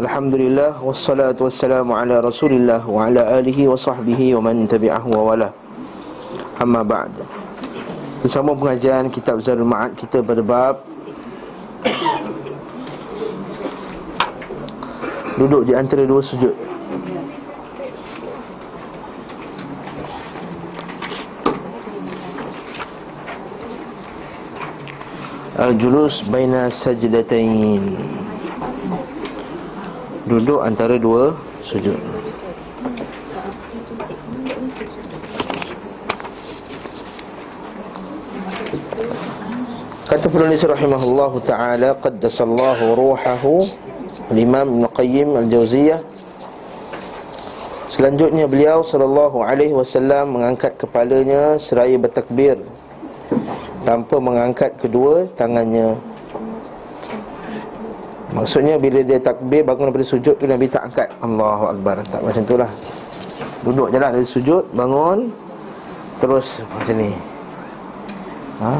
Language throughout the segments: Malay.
Alhamdulillah Wassalatu wassalamu ala rasulillah Wa ala alihi wa sahbihi Wa man tabi'ahu wa wala. Amma ba'd. Bersama pengajian kitab Zadul Ma'ad kita pada bab Duduk di antara dua sujud. Al-julus baina sajdatain Duduk antara dua sujud. Kata penulis rahimahullah ta'ala Qaddasallahu ruhahu. Al-Imam Ibn Qayyim Al-Jawziyah. Selanjutnya beliau sallallahu alaihi wasallam mengangkat kepalanya seraya bertakbir tanpa mengangkat kedua tangannya. Maksudnya bila dia takbir bangun daripada sujud tu Nabi tak angkat. Allahu Akbar. Tak macam tu lah. Duduk je lah dari sujud Bangun Terus macam ni. Ha?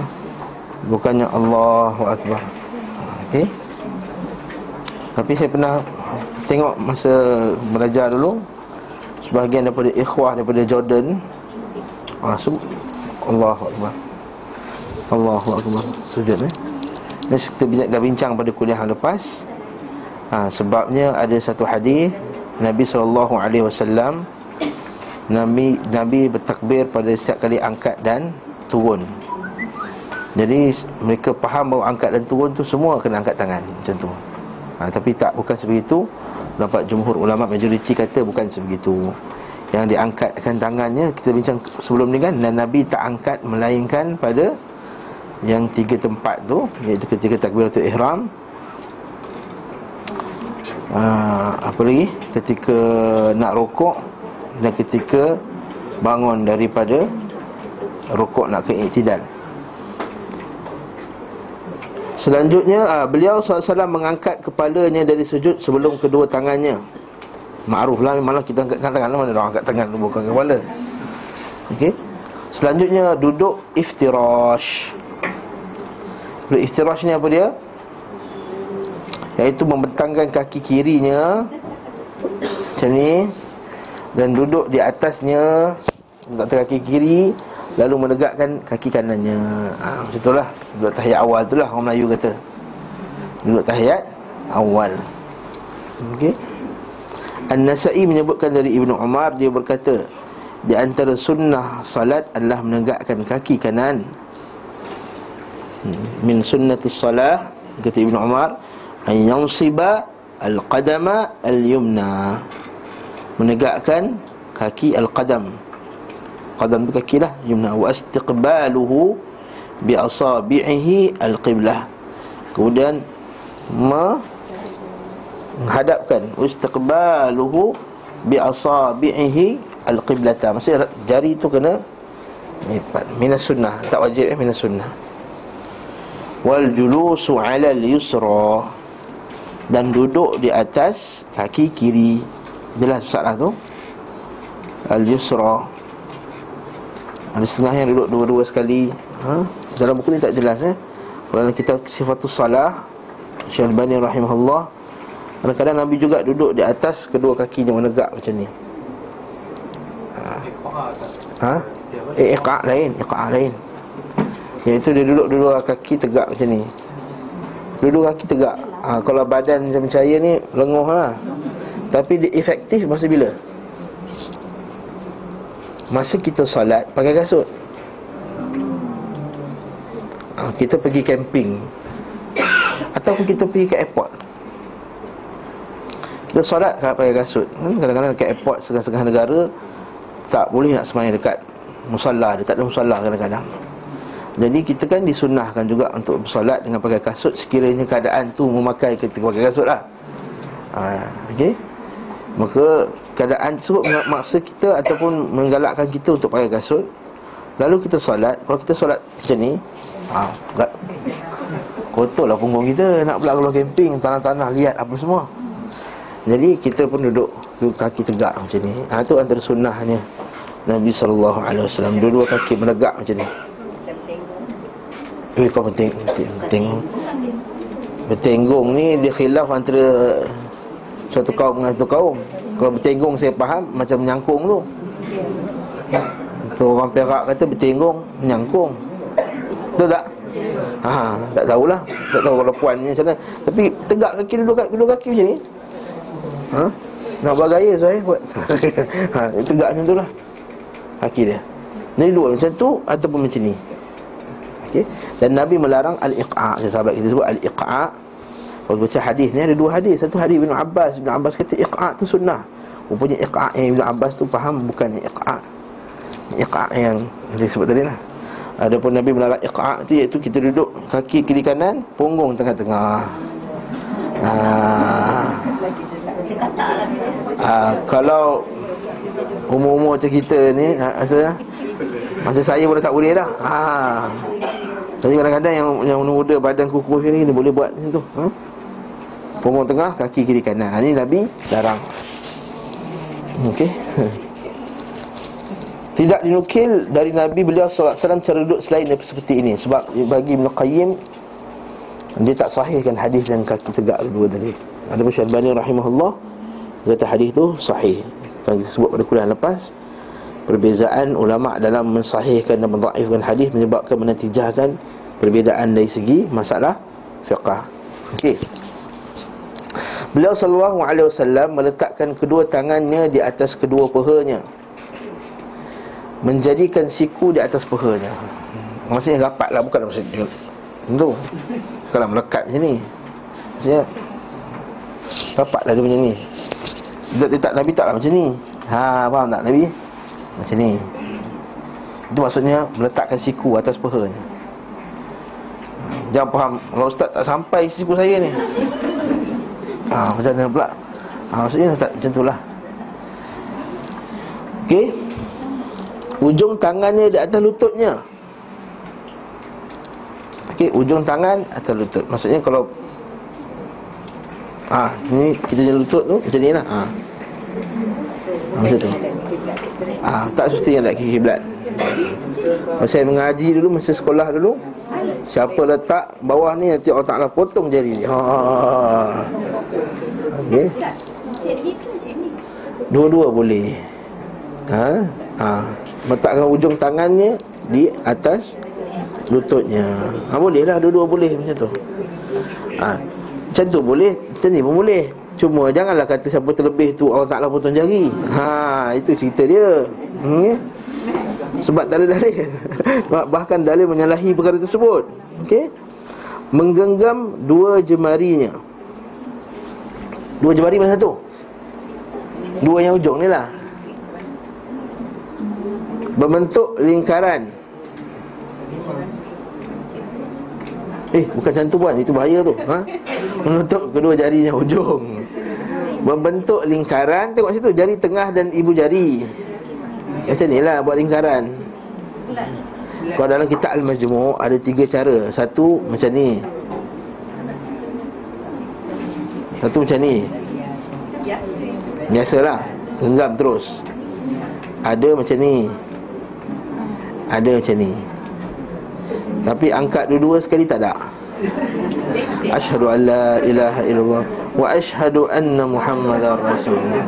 Bukannya Allahu Akbar. Okey. Tapi saya pernah Tengok masa belajar dulu Sebahagian daripada ikhwah daripada Jordan. Ha, Allahu Akbar. Allahu Akbar. Sujud eh. Ini kita dah bincang pada kuliah yang lepas ha, Sebabnya ada satu hadis Nabi SAW Nabi, Nabi bertakbir pada setiap kali angkat dan turun. Jadi mereka faham bahawa angkat dan turun tu semua kena angkat tangan Macam tu. Ha, Tapi tak, bukan sebegitu. Dapat jumhur ulama majoriti kata bukan sebegitu. Yang diangkatkan tangannya Kita bincang sebelum ni kan Dan Nabi tak angkat melainkan pada yang tiga tempat tu iaitu ketika takbiratul ihram uh, apa lagi? Ketika nak rokok dan ketika bangun daripada rokok nak ke iktidal. Selanjutnya uh, beliau SAW mengangkat kepalanya dari sujud sebelum kedua tangannya. Ma'ruf lah malah kita angkat tangan. Mana orang angkat tangan bukan kepala. Okey. Selanjutnya duduk iftirash. Duduk istirahat ni apa dia? Iaitu membentangkan kaki kirinya. Macam ni. Dan duduk di atasnya. Letak kaki kiri. Lalu menegakkan kaki kanannya. Ha, Macam itulah Duduk tahiyat awal itulah orang Melayu kata. Duduk tahiyat awal. Okey An-Nasai menyebutkan dari Ibnu Umar Dia berkata Di antara sunnah salat adalah menegakkan kaki kanan. Min sunnati salah kata Ibn Umar an yansiba al-qadama al-yumna. Menegakkan kaki al-qadam. Qadam tu kaki lah yumna. Wa istiqbaluhu bi asabi'ihi al-qiblah. Kemudian menghadapkan istiqbaluhu bi asabi'ihi al-qiblata. Maksudnya jari tu kena minas sunnah. Tak wajib eh minas sunnah. Wal julusu 'ala al-yusra dan duduk di atas kaki kiri. Jelas soalan tu. Al-yusra. Ada setengah yang duduk dua-dua sekali. Ha? dalam buku ni tak jelas eh? Dalam kitab sifatus salah Syekh Al-Bani rahimahullah kadang-kadang Nabi juga duduk di atas kedua kakinya menegak macam ni. Ha? ha? Eh, iqa' lain, iqa' lain. Iaitu dia duduk dua kaki tegak macam ni Duduk kaki tegak. Ha, Kalau badan macam saya ni lenguh lah. Tapi dia efektif masa bila? Masa kita solat pakai kasut. Ha, Kita pergi camping. Ataupun kita pergi ke airport. Kita solat kan pakai kasut? Kan Kadang-kadang ke airport setengah-setengah negara Tak boleh nak semayang dekat Musalla Dia tak ada musalla kadang-kadang jadi kita kan disunahkan juga untuk bersolat dengan pakai kasut sekiranya keadaan tu memakai ketika pakai kasut lah. Ha, okay? Maka keadaan tersebut memaksa kita ataupun menggalakkan kita untuk pakai kasut. Lalu kita solat, kalau kita solat macam ni, ha, kotor lah punggung kita nak pula kalau camping tanah-tanah lihat apa semua. Jadi kita pun duduk, duduk kaki tegak macam ni. Ha, itu antara sunnahnya Nabi SAW Dua-dua kaki menegak macam ni Eh kau penting Penting Bertenggung ni dia khilaf antara Satu kaum dengan satu kaum. Kalau bertenggung saya faham Macam menyangkung tu. Tu orang Perak kata bertenggung Menyangkung. Betul tak? Ha, tak tahulah. Tak tahu kalau puan macam mana. Tapi tegak kaki duduk, duduk kaki macam ni. Ha? Nak buat gaya saya buat. Ha, Tegak macam tu lah. Kaki dia. Jadi dua macam tu Ataupun macam ni okay? Dan Nabi melarang Al-Iqa' Sahabat kita sebut Al-Iqa' Kalau baca hadis ni ada dua hadis. Satu hadis Ibn Abbas. Ibn Abbas kata Iqa' tu sunnah. Rupanya Iqa' yang Ibn Abbas tu faham Bukan Iqa' Iqa' yang disebut tadi lah. Adapun Nabi melarang iqa' tu iaitu kita duduk kaki kiri kanan, punggung tengah-tengah. Ha. Ha, kalau umur-umur macam kita ni rasa macam saya pun tak boleh dah. Ha. Jadi kadang-kadang yang yang muda badan kukuh ni dia boleh buat macam tu. Ha? Punggung tengah, kaki kiri kanan. Ha, ni Nabi larang. Okey. Tidak dinukil dari Nabi beliau SAW cara duduk selain seperti ini Sebab bagi Ibn Qayyim Dia tak sahihkan hadis dan kaki tegak kedua tadi Ada pun Syarbani rahimahullah Kata hadis tu sahih Kan kita sebut pada kuliah lepas Perbezaan ulama' dalam mensahihkan dan mendaifkan hadis Menyebabkan menatijahkan perbezaan dari segi masalah fiqah Okey Beliau sallallahu alaihi wasallam meletakkan kedua tangannya di atas kedua pahanya menjadikan siku di atas pahanya. Maksudnya rapat lah bukan maksudnya tentu. Kalau melekat macam ni. Maksudnya rapat lah dia macam ni. Dia tak Nabi taklah macam ni. Ha, faham tak Nabi? Macam ni. Itu maksudnya meletakkan siku atas pahanya. Jangan faham. Kalau ustaz tak sampai siku saya ni. Ha, Macam mana pula? Ha, Maksudnya tak macam tu lah. Okey. Ujung tangannya di atas lututnya. Okey, ujung tangan atas lutut. Maksudnya kalau Ah, ni kita jalan lutut tu macam ni lah. Ah. Macam tu Ah, tak semestinya nak kiri kiblat. Masa saya mengaji dulu Masa sekolah dulu Siapa letak bawah ni Nanti Allah Ta'ala potong jari ni. Ha. Okay Dua-dua boleh. Ha? Ha. Letakkan ujung tangannya Di atas Lututnya. Ha, Boleh lah dua-dua boleh macam tu. Ha, Macam tu boleh Macam ni pun boleh Cuma janganlah kata siapa terlebih tu Allah Ta'ala potong jari. Ha, Itu cerita dia. Hmm, ya? Sebab tak ada dalil. Bahkan dalil menyalahi perkara tersebut. Okey Menggenggam dua jemarinya. Dua jemari mana satu? Dua yang ujung ni lah. Berbentuk lingkaran. Eh, bukan macam tu puan, itu bahaya tu. Ha? Menutup kedua jarinya ujung Membentuk lingkaran Tengok situ, jari tengah dan ibu jari. Macam ni lah buat lingkaran. Kalau dalam kitab Al-Majmu' Ada tiga cara. Satu macam ni. Satu macam ni. Biasalah Genggam terus. Ada macam ni. Ada macam ni. Tapi angkat dua-dua sekali tak ada. Ashadu an la ilaha illallah Wa ashadu anna muhammadar rasulullah.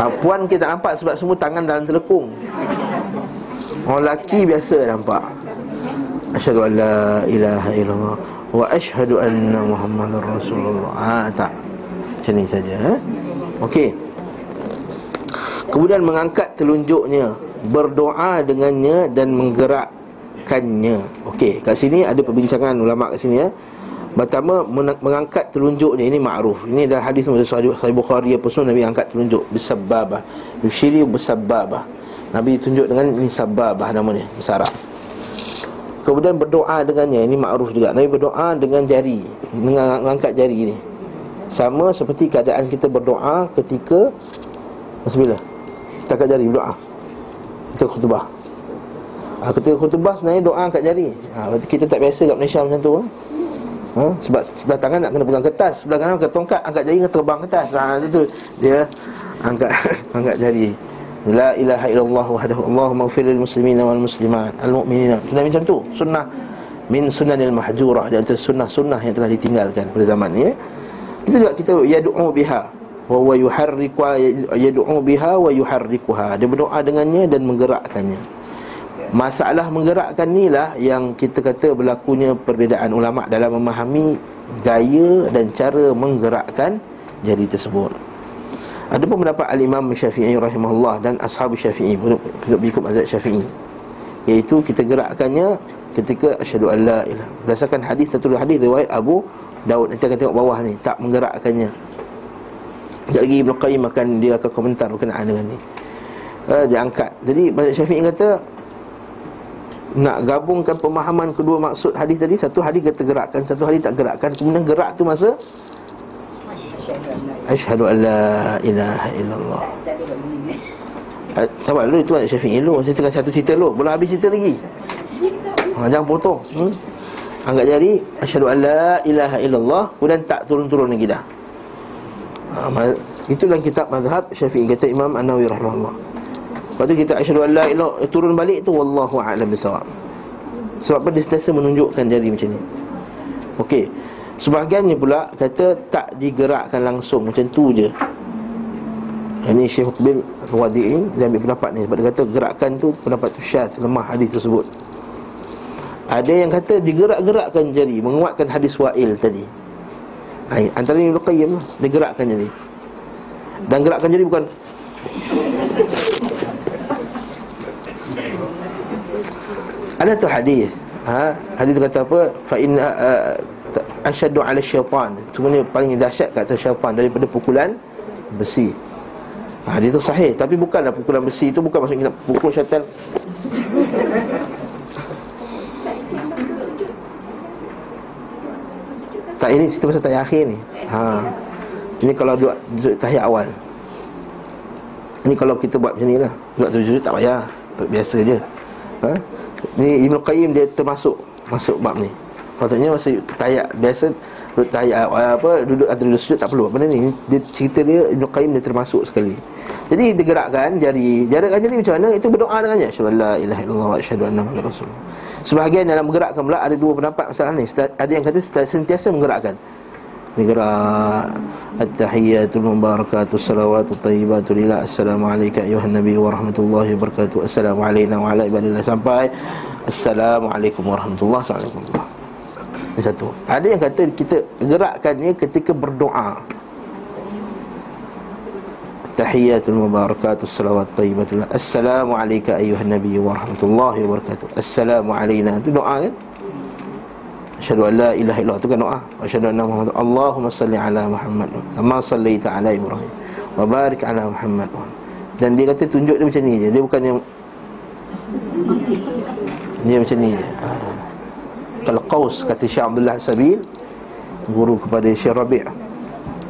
Ha, Puan kita nampak sebab semua tangan dalam telekung. Orang lelaki biasa nampak. Ashadu an la ilaha illallah. Wa ashadu anna muhammadar rasulullah. Ha tak. Macam ni saja eh? Okey. Kemudian mengangkat telunjuknya berdoa dengannya dan menggerakkannya. Okey, kat sini ada perbincangan ulama kat sini ya. Pertama mengangkat telunjuknya ini ma'ruf. Ini adalah hadis dari Sahih Bukhari apa semua Nabi angkat telunjuk bisababah. Yushiri bisababah. Nabi tunjuk dengan ini sababah namanya, bersarap. Kemudian berdoa dengannya Ini ma'ruf juga Nabi berdoa dengan jari Mengangkat jari ini Sama seperti keadaan kita berdoa Ketika Bismillah Kita angkat jari berdoa ketika khutbah ha, Ketika khutbah sebenarnya doa angkat jari ha, Kita tak biasa kat Malaysia macam tu ha? Sebab sebelah tangan nak kena pegang kertas Sebelah kanan pakai tongkat angkat jari kena terbang kertas. Ha, Itu dia angkat angkat jari. La ilaha illallah wahdahu Allahumma ufir lil muslimina wal muslimat Al mu'minina. Sunnah macam tu. Sunnah Min sunnanil mahjurah. Antara sunnah-sunnah yang telah ditinggalkan pada zaman ni ya. Itu juga kita Ya du'u biha. Wa wa yuharriku yad'u biha wa yuharrikuha. Dia berdoa dengannya dan menggerakkannya masalah menggerakkan ni lah yang kita kata berlakunya perbezaan ulama dalam memahami gaya dan cara menggerakkan jari tersebut. Ada pun pendapat al-Imam Syafi'i rahimahullah dan ashab Syafi'i ikut mazhab Syafi'i. Iaitu kita gerakkannya ketika asyhadu alla ilaha berdasarkan hadis satu hadis riwayat Abu Daud. Nanti akan tengok bawah ni tak menggerakkannya. Sekejap lagi Ibn Qayyim akan dia akan komentar berkenaan dengan ni. Uh, Dia angkat. Jadi Mazhab Syafi'i kata Nak gabungkan pemahaman kedua maksud hadis tadi Satu hadis kata gerakkan Satu hadis tak gerakkan. Kemudian gerak tu masa? Asyhadu an la ilaha illallah. Eh, Sabar dulu itu Mazhab Syafi'i. Dulu Saya tengah satu cerita dulu Belum habis cerita lagi. Ha, Jangan potong. Hmm? Angkat jari Asyhadu an la ilaha illallah. Kemudian tak turun-turun lagi dah. Ha, Itulah kitab mazhab Syafi'i kata Imam An-Nawawi rahimahullah. Lepas tu kita asyhadu an la turun balik tu wallahu a'lam bisawab. Sebab apa dia sentiasa menunjukkan jari macam ni. Okey. Sebahagiannya pula kata tak digerakkan langsung macam tu je. Ini Syekh Uqbil Wadi'in Dia ambil pendapat ni Sebab dia kata gerakan tu Pendapat tu syad Lemah hadis tersebut Ada yang kata Digerak-gerakkan jari Menguatkan hadis wa'il tadi Hai, antara Ibn Qayyim lah jadi Dan gerakkan jadi bukan Ada tu hadis. Ha? Hadis kata apa? Fa inna uh, asyaddu ala syaitan. Sebenarnya paling dahsyat kata syaitan Daripada pukulan besi. Ha, Hadis tu sahih Tapi bukanlah pukulan besi itu Bukan maksudnya kita pukul syaitan. Tak ini cerita pasal tahiyat akhir ni. Ha. Ini kalau duduk tahiyat awal. Ini kalau kita buat macam ni lah. Duduk tujuh tak payah. Biasa je. Ha? Ni Ibn Qayyim dia termasuk Masuk bab ni. Maksudnya masa tahiyat biasa Duduk tahiyat apa Duduk atau duduk sujud tak perlu. Benda ni dia, Cerita dia Ibn Qayyim dia termasuk sekali. Jadi dia gerakkan jari Gerakkan jari macam mana Itu berdoa dengannya. Asyadu Allah ilaha illallah wa asyadu anna Sebahagian dalam menggerakkan pula ada dua pendapat masalah ni. Ada yang kata sentiasa menggerakkan. Menggerak At-tahiyyatul mubarakatuh salawatu tayyibatu lillah. Assalamualaikum ayuhan nabi wa rahmatullahi wa barakatuh Assalamualaikum wa ala ibadillah Sampai. Assalamualaikum warahmatullahi wabarakatuh. Ini satu. Ada yang kata kita gerakkannya ketika berdoa. Tahiyatul mubarakat Salawat tayyibatul Assalamu alayka ayuhan nabi wa rahmatullahi wa barakatuh Assalamu alayna Itu doa kan Asyadu an la ilaha illallah. Itu kan doa. Asyadu anna Muhammad Allahumma salli ala Muhammad. Kama salli ta'ala Ibrahim. Wa barik ala Muhammad. Dan dia kata tunjuk dia macam ni je. Dia bukan yang Dia macam ni je. Ha. Kalau Qaus kata Syekh Abdullah Sabil Guru kepada Syekh Rabi'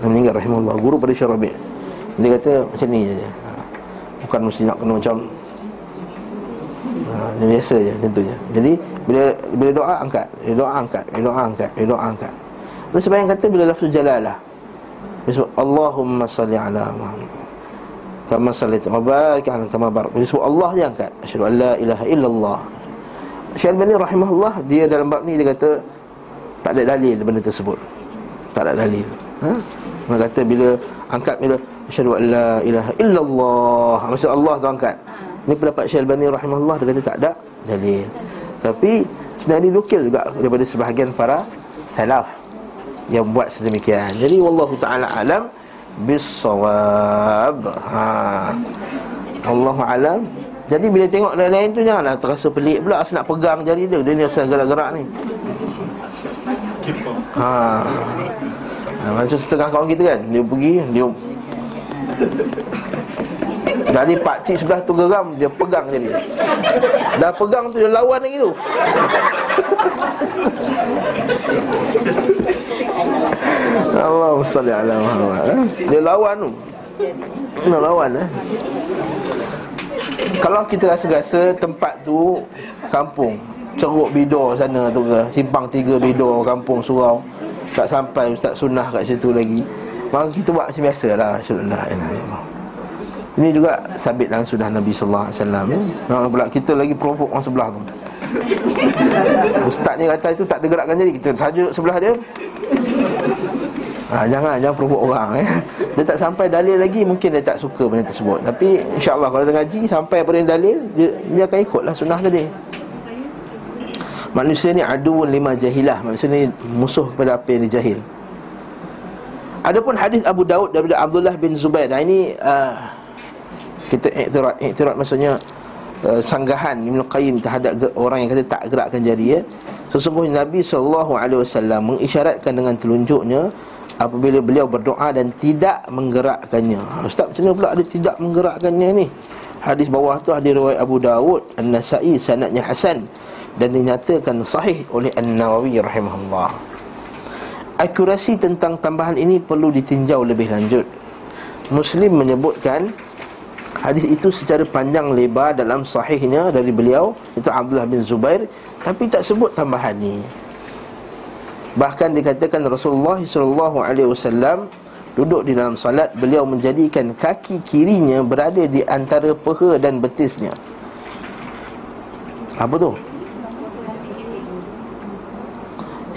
Yang meninggal rahimahullah. Guru kepada Syekh Rabi' Dia kata macam ni je. Ha. Bukan mesti nak kena macam ha, biasa je je. Jadi bila bila doa angkat. Bila doa angkat. Bila doa angkat. Bila doa angkat. Terus sebab yang kata bila lafzu jalalah. Sebab Allahumma salli ala Muhammad. Kama salli wa barik ala kama Bila sebut Allah je angkat. Asyadu an la ilaha illallah. Syekh Al-Bani rahimahullah Dia dalam bab ni dia kata Tak ada dalil benda tersebut. Tak ada dalil. Ha? Dia kata bila angkat bila Asyhadu an la ilaha illallah. Maksud Allah tu angkat. Ini pendapat Syekh Al-Bani rahimahullah dia kata tak ada dalil. Tapi sebenarnya dinukil juga daripada sebahagian para salaf yang buat sedemikian. Jadi wallahu taala alam bisawab. Ha. Allahu alam. Jadi bila tengok lain-lain tu janganlah terasa pelik pula asal nak pegang jari dia. Dia ni asal gerak-gerak ni. Ha. ha. Macam setengah kawan kita kan Dia pergi Dia dari pak cik sebelah tu geram Dia pegang jadi Dah pegang tu dia lawan lagi tu. Allah salli ala Muhammad eh? Dia lawan tu. Dia lawan eh? Kalau kita rasa-rasa tempat tu Kampung Ceruk bidor sana tu ke Simpang tiga bidor kampung surau Tak sampai Ustaz Sunnah kat situ lagi Maka kita buat macam biasa lah Ini juga sabit dalam sudah Nabi Sallallahu Alaihi Wasallam. Nah, pula kita lagi provok orang sebelah tu. Ustaz ni kata itu tak ada gerakan jadi Kita saja sebelah dia. Ha, Jangan Jangan provok orang eh. Dia tak sampai dalil lagi Mungkin dia tak suka benda tersebut. Tapi insyaAllah Kalau dia ngaji Sampai pada dalil Dia, dia akan ikutlah sunnah tadi. Manusia ni aduun lima jahilah. Manusia ni musuh kepada apa yang dia jahil Adapun hadis Abu Daud daripada Abdullah bin Zubair. Nah ini uh, Kita iktirat Iktirat maksudnya uh, Sanggahan Ibn Qayyim terhadap orang yang kata tak gerakkan jari ya. Sesungguhnya Nabi SAW mengisyaratkan dengan telunjuknya Apabila beliau berdoa dan tidak menggerakkannya. Ustaz macam mana pula ada tidak menggerakkannya ni? Hadis bawah tu hadis riwayat Abu Dawud An-Nasai sanadnya Hasan Dan dinyatakan sahih oleh An-Nawawi rahimahullah. Akurasi tentang tambahan ini perlu ditinjau lebih lanjut. Muslim menyebutkan Hadis itu secara panjang lebar dalam sahihnya dari beliau Itu Abdullah bin Zubair Tapi tak sebut tambahan ini Bahkan dikatakan Rasulullah SAW Duduk di dalam salat Beliau menjadikan kaki kirinya Berada di antara peha dan betisnya. Apa tu?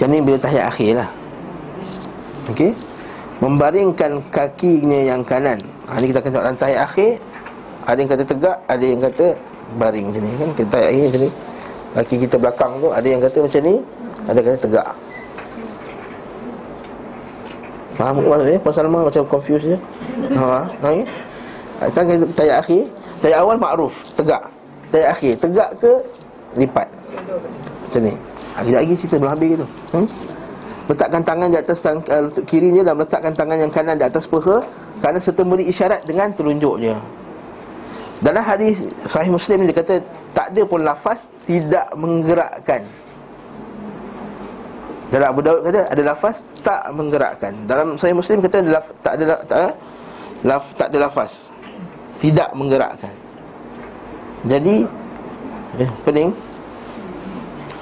Yang ni bila tahiyat akhir lah. Okey? Membaringkan kakinya yang kanan. Ha, Ini kita akan tengok dalam tahiyat akhir Ada yang kata tegak Ada yang kata baring macam ni kan? Kita akhir macam ni. Kaki kita belakang tu Ada yang kata macam ni Ada kata tegak. Faham ke maksudnya? Puan Salma macam confused je. Ha, ha, ya? Kan tayar akhir Tayar awal makruf, tegak. Tayar akhir, tegak ke lipat? Macam ni. Sekejap lagi cerita belum habis gitu. Hmm? Letakkan tangan di atas tang, uh, kirinya Dan meletakkan tangan yang kanan di atas peha Kerana serta beri isyarat dengan telunjuknya Dalam hadis Sahih Muslim dia kata Tak ada pun lafaz tidak menggerakkan dalam Abu Daud kata ada lafaz tak menggerakkan. Dalam Sahih Muslim kata ada laf, tak ada tak ada, laf, tak ada lafaz. Tidak menggerakkan. Jadi eh, pening.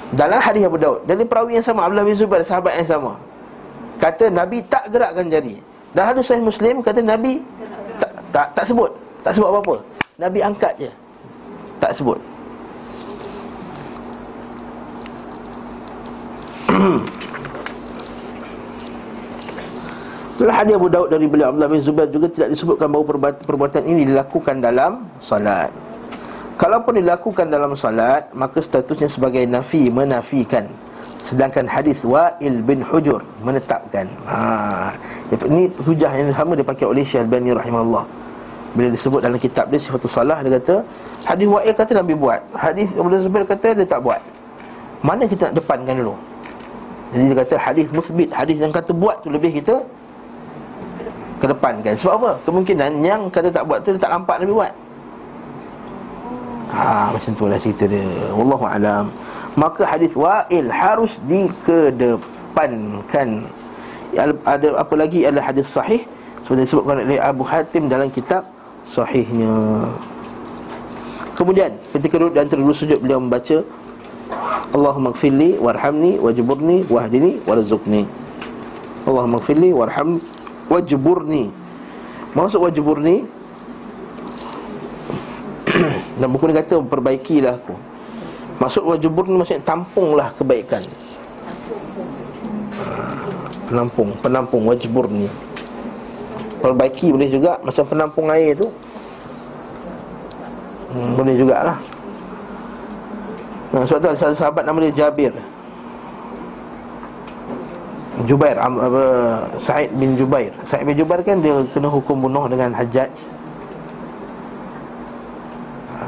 Dalam hadis Abu Daud dari perawi yang sama Abdullah bin Zubair sahabat yang sama. Kata Nabi tak gerakkan jari. Dan hadis Sahih Muslim kata Nabi tak, tak tak sebut, tak sebut apa-apa. Nabi angkat je. Tak sebut. Itulah hadis Abu Daud dari beliau Abdullah bin Zubair juga tidak disebutkan bahawa perbuatan ini dilakukan dalam salat. Kalaupun dilakukan dalam salat, maka statusnya sebagai nafi menafikan. Sedangkan hadis Wa'il bin Hujur menetapkan. Ha, ini hujah yang sama dipakai oleh Syekh Al-Bani rahimahullah. Bila disebut dalam kitab dia Sifatul Salah dia kata hadis Wa'il kata Nabi buat. Hadis Abu Zubair kata dia tak buat. Mana kita nak depankan dulu? Jadi dia kata hadis musbit, hadis yang kata buat tu lebih kita kedepankan Sebab apa? Kemungkinan yang kata tak buat tu Dia tak nampak Nabi buat Ha, macam tu lah cerita dia Wallahu'alam Maka hadis wa'il harus dikedepankan Ada apa lagi adalah hadis sahih Seperti disebutkan oleh Abu Hatim dalam kitab Sahihnya. Kemudian ketika duduk dan terus sujud beliau membaca Allahumma gfirli warhamni wajburni wahdini warzukni Allahumma gfirli warhamni wajburni. Maksud wajburni Dan buku ni kata perbaikilah aku. Maksud wajburni maksudnya tampunglah kebaikan. Penampung, penampung wajburni Perbaiki boleh juga Macam penampung air tu. Hmm, Boleh jugalah. Nah, sebab tu ada sahabat nama dia Jabir. Jubair apa, Said bin Jubair. Said bin Jubair kan dia kena hukum bunuh dengan hajaj ha,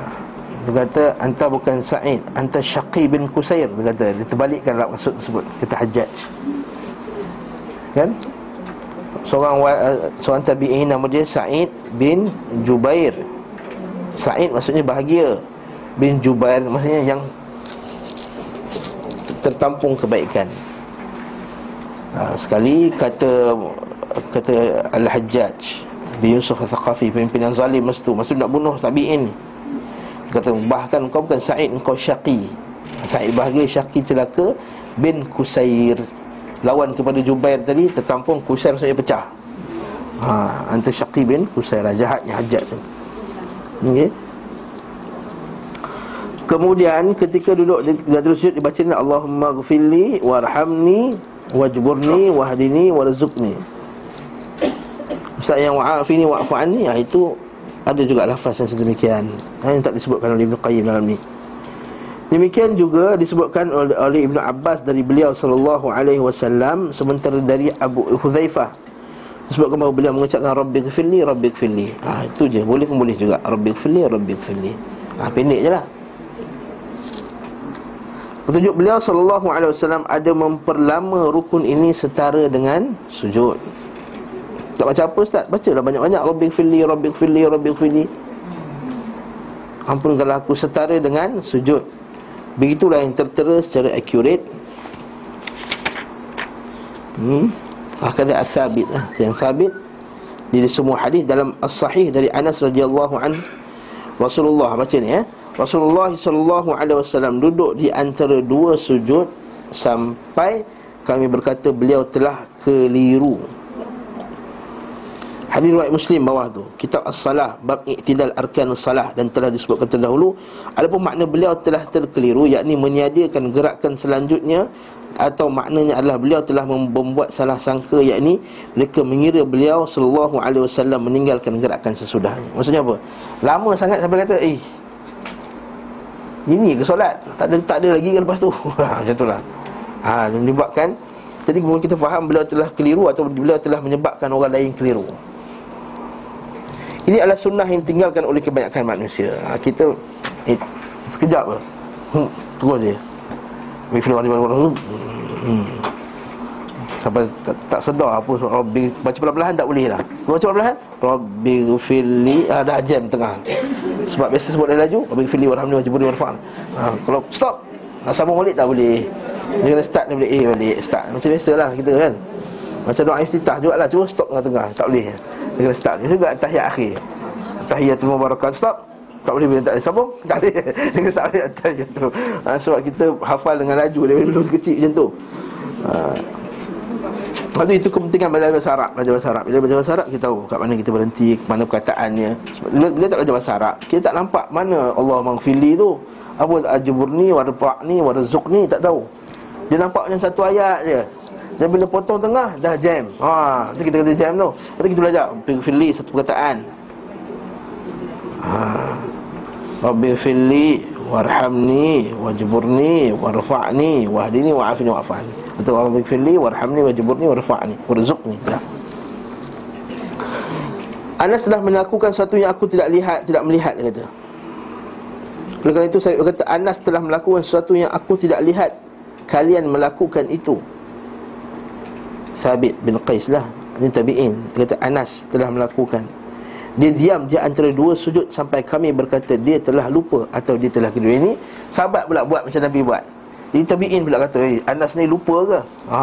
Dia kata Anta bukan Said Anta Syaqi bin Kusair Dia kata. Dia terbalikkan lah maksud tersebut Kata hajaj Kan Seorang Seorang tabi'in nama dia Said bin Jubair. Said maksudnya bahagia. Bin Jubair maksudnya yang Tertampung kebaikan. Ha, Sekali kata Kata Al-Hajjaj Bin Yusuf Al-Thaqafi Pemimpin yang zalim masa tu Masa tu nak bunuh tabi'in. Kata bahkan kau bukan Sa'id Kau Syaqi. Sa'id bahagia Syaqi celaka Bin Kusair Lawan kepada Jubair tadi Tertampung Kusair maksudnya pecah. Ha, Antara Syaqi bin Kusair Jahatnya Hajjaj Okay Kemudian ketika duduk di terus sujud dibaca Allahumma ghfirli warhamni wajburni wahdini warzuqni Ustaz yang wa'afini wa'fu anni ha, Itu ada juga lafaz yang sedemikian. Yang tak disebutkan oleh Ibn Qayyim dalam ni Demikian juga disebutkan oleh, oleh Ibn Abbas dari beliau sallallahu alaihi wasallam sementara dari Abu Hudzaifah disebutkan bahawa beliau mengucapkan rabbi ghfirli rabbi ghfirli. Ha itu je boleh pun boleh juga rabbi ghfirli rabbi ghfirli. Ha pendek jelah. Petunjuk beliau sallallahu alaihi wasallam ada memperlama rukun ini setara dengan sujud. Tak baca apa ustaz? Bacalah banyak-banyak rabbi ghfirli rabbi ghfirli rabbi ghfirli. Ampunkanlah aku setara dengan sujud. Begitulah yang tertera secara accurate. Hmm. Akan ada as-sabit lah. Yang sabit Di semua hadis dalam as-sahih dari Anas radhiyallahu an Rasulullah baca ni ya Rasulullah sallallahu alaihi wasallam duduk di antara dua sujud sampai kami berkata beliau telah keliru Hadis riwayat Muslim bawah tu Kitab As-Salah Bab Iqtidal Arkan As-Salah Dan telah disebutkan terdahulu Adapun makna beliau telah terkeliru Yakni meniadakan gerakan selanjutnya Atau maknanya adalah beliau telah membuat salah sangka Yakni mereka mengira beliau Sallallahu Alaihi Wasallam meninggalkan gerakan sesudahnya Maksudnya apa? Lama sangat sampai kata Eh Ini ke solat? Tak ada, tak ada lagi ke lepas tu? Macam tu lah ha, Menyebabkan kemudian kita faham beliau telah keliru Atau beliau telah menyebabkan orang lain keliru ini adalah sunnah yang tinggalkan oleh kebanyakan manusia. Ha, Kita eh, Sekejap lah. Hmm, Tunggu dia. Bifil wali wali. Sampai tak, tak sedar apa Rabbi Baca pelan-pelan tak boleh lah. Baca pelan-pelan Rabbi gufili ah, Dah jam tengah. Sebab biasa sebut dari laju Rabbi gufili warhamni wajibuni warfa'an ha, Kalau stop Nak sambung balik tak boleh. Dia kena start boleh Eh balik start. Macam biasa lah kita kan. Macam doa iftitah juga lah Cuma stop tengah-tengah Tak boleh dia kena start juga tahiyat akhir. Tahiyatul Mubarakat Stop. Tak boleh bila tak ada sambung Tak boleh. Dia kena start tahiyat tu. Ha, Sebab kita hafal dengan laju Dia dulu kecil macam tu. Ha. Lepas tu itu kepentingan belajar bahasa Arab. Belajar bahasa Arab. Bila belajar bahasa Arab Kita tahu kat mana kita berhenti Mana perkataannya. Bila, bila tak belajar bahasa Arab Kita tak nampak mana Allah mangfili tu. Apa ajuburni Warfa'ni Warzukni Tak tahu. Dia nampak macam satu ayat je dan bila potong tengah dah jam. Ha, nanti kita kena jam tu. Nanti kita belajar firli satu perkataan. Ha. Rabbi firli warhamni wajburni warfa'ni wahdini wa'afini wa'afani. Atau Rabbi firli warhamni wajburni warfa'ni warzuqni. Ya. Anas telah melakukan sesuatu yang aku tidak lihat, tidak melihat dia kata. Oleh kerana itu saya kata Anas telah melakukan sesuatu yang aku tidak lihat Kalian melakukan itu Thabit bin Qais lah Ini tabi'in. Dia kata Anas telah melakukan. Dia diam di antara dua sujud Sampai kami berkata Dia telah lupa Atau dia telah kedua. Ini sahabat pula buat macam Nabi buat. Jadi tabi'in pula kata eh, Anas ni lupa ke? Ha,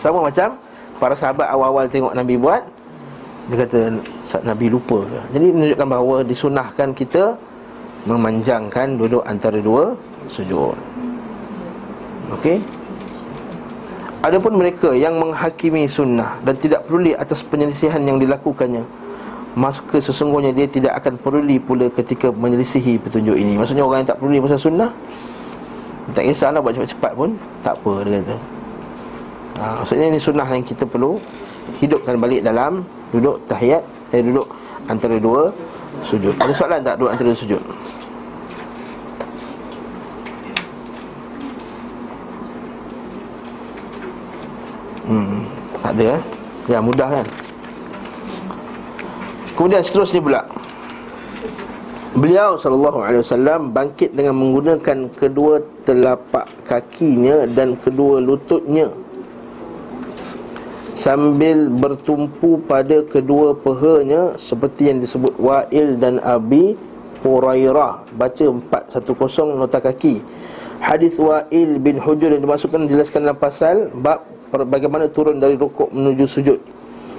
sama macam Para sahabat awal-awal tengok Nabi buat Dia kata Nabi lupa ke? Jadi menunjukkan bahawa Disunahkan kita Memanjangkan duduk antara dua sujud. Okey Adapun mereka yang menghakimi sunnah dan tidak peduli atas penyelisihan yang dilakukannya Maka sesungguhnya dia tidak akan peduli pula ketika menyelisihi petunjuk ini. Maksudnya orang yang tak peduli pasal sunnah Tak kisahlah buat cepat-cepat pun Tak apa dia kata. Ha, Maksudnya ini sunnah yang kita perlu Hidupkan balik dalam duduk tahiyat Eh duduk antara dua sujud. Ada soalan tak duduk antara dua sujud? Hmm, tak ada eh? Ya mudah kan? Kemudian seterusnya pula. Beliau sallallahu alaihi wasallam bangkit dengan menggunakan kedua telapak kakinya dan kedua lututnya sambil bertumpu pada kedua pehanya seperti yang disebut Wa'il dan Abi Hurairah. Baca 410 nota kaki. Hadis Wa'il bin Hujur yang dimasukkan dijelaskan dalam pasal bab bagaimana turun dari rukuk menuju sujud.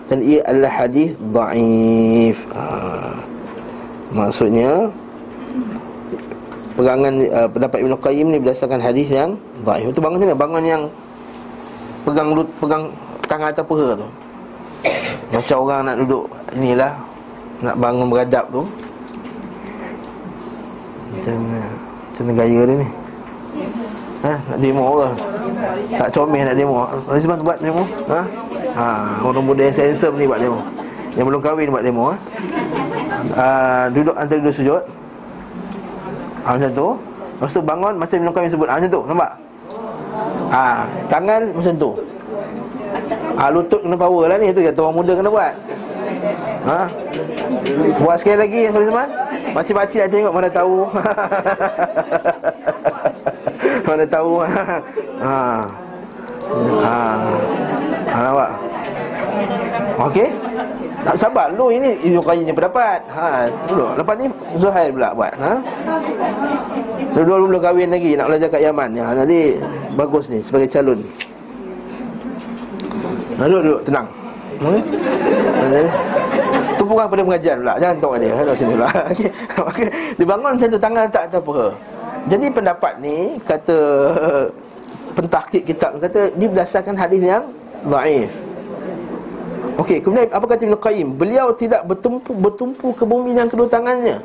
Dan ia adalah hadis dhaif. Ha. maksudnya pegangan uh, pendapat Ibn Qayyim ni berdasarkan hadis yang dhaif. Itu bangun mana bangun yang pegang lut pegang tangan atas peha tu. Macam orang nak duduk inilah nak bangun beradab tu. Macam macam gaya dia ni ha nak demo ke? Tak comel nak demo. Sebab buat demo. Ha? Ha orang muda yang handsome ni buat demo. Yang belum kahwin buat demo eh? uh, Duduk antara dua sujud. Ha, Macam tu. Lepas tu bangun macam belum kahwin sebut. Ha, Macam tu nampak? Ha, Tangan macam tu. Ha, Lutut kena power lah ni. Itu kata orang muda kena buat. Ha? Buat sekali lagi Zaman Makcik-makcik nak tengok mana tahu Mana tahu ha. Ha. Ha, nampak Okey tak sabar lu ini Ibnu Qayyim pendapat. Ha, dulu. Lepas ni Zuhair pula buat, ha? Dua-dua belum kahwin lagi nak belajar kat Yaman. Ya, nanti bagus ni sebagai calon. Duduk, duduk, tenang. Hmm? Tumpukan pada pengajian pula Jangan tengok dia Duduk sini pula okay. Dia bangun macam tu Tangan tak tak apa Jadi pendapat ni Kata Pentahkik kitab Kata Dia berdasarkan hadis yang Daif Okey, kemudian apa kata Ibn Qayyim? Beliau tidak bertumpu bertumpu ke bumi dengan kedua tangannya.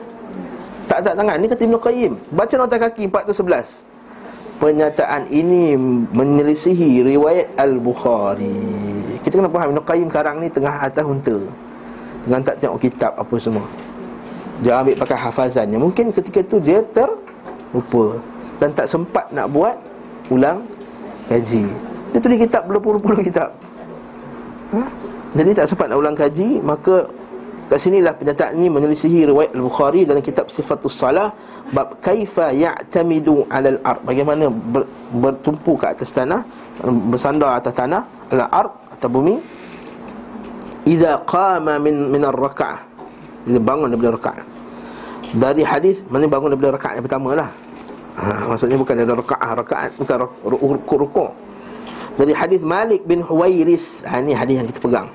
Tak tak tangan. Ini kata Ibn Qayyim. Baca nota kaki 411. Pernyataan ini menyelisihi riwayat Al-Bukhari. Kita kena faham Ibn Qayyim sekarang ni tengah atas unta. Dengan tak tengok kitab apa semua. Dia ambil pakai hafazannya. Mungkin ketika itu dia terlupa dan tak sempat nak buat ulang kaji. Dia tulis kitab berpuluh-puluh kitab. Ha? Jadi tak sempat nak ulang kaji Maka kat sinilah pernyataan ini Menyelisihi riwayat Al-Bukhari dalam kitab Sifatul Salah Bab kaifa ya'tamidu alal ard Bagaimana ber, bertumpu ke atas tanah Bersandar atas tanah Al-ard atau bumi Iza qama min min ar-raka'ah Bila bangun daripada raka'ah Dari hadis Mana bangun daripada raka'ah yang pertama lah ha, Maksudnya bukan dari raka'ah Raka'ah bukan rukuk Dari hadis Malik bin Huwairith ha, Ini hadis yang kita pegang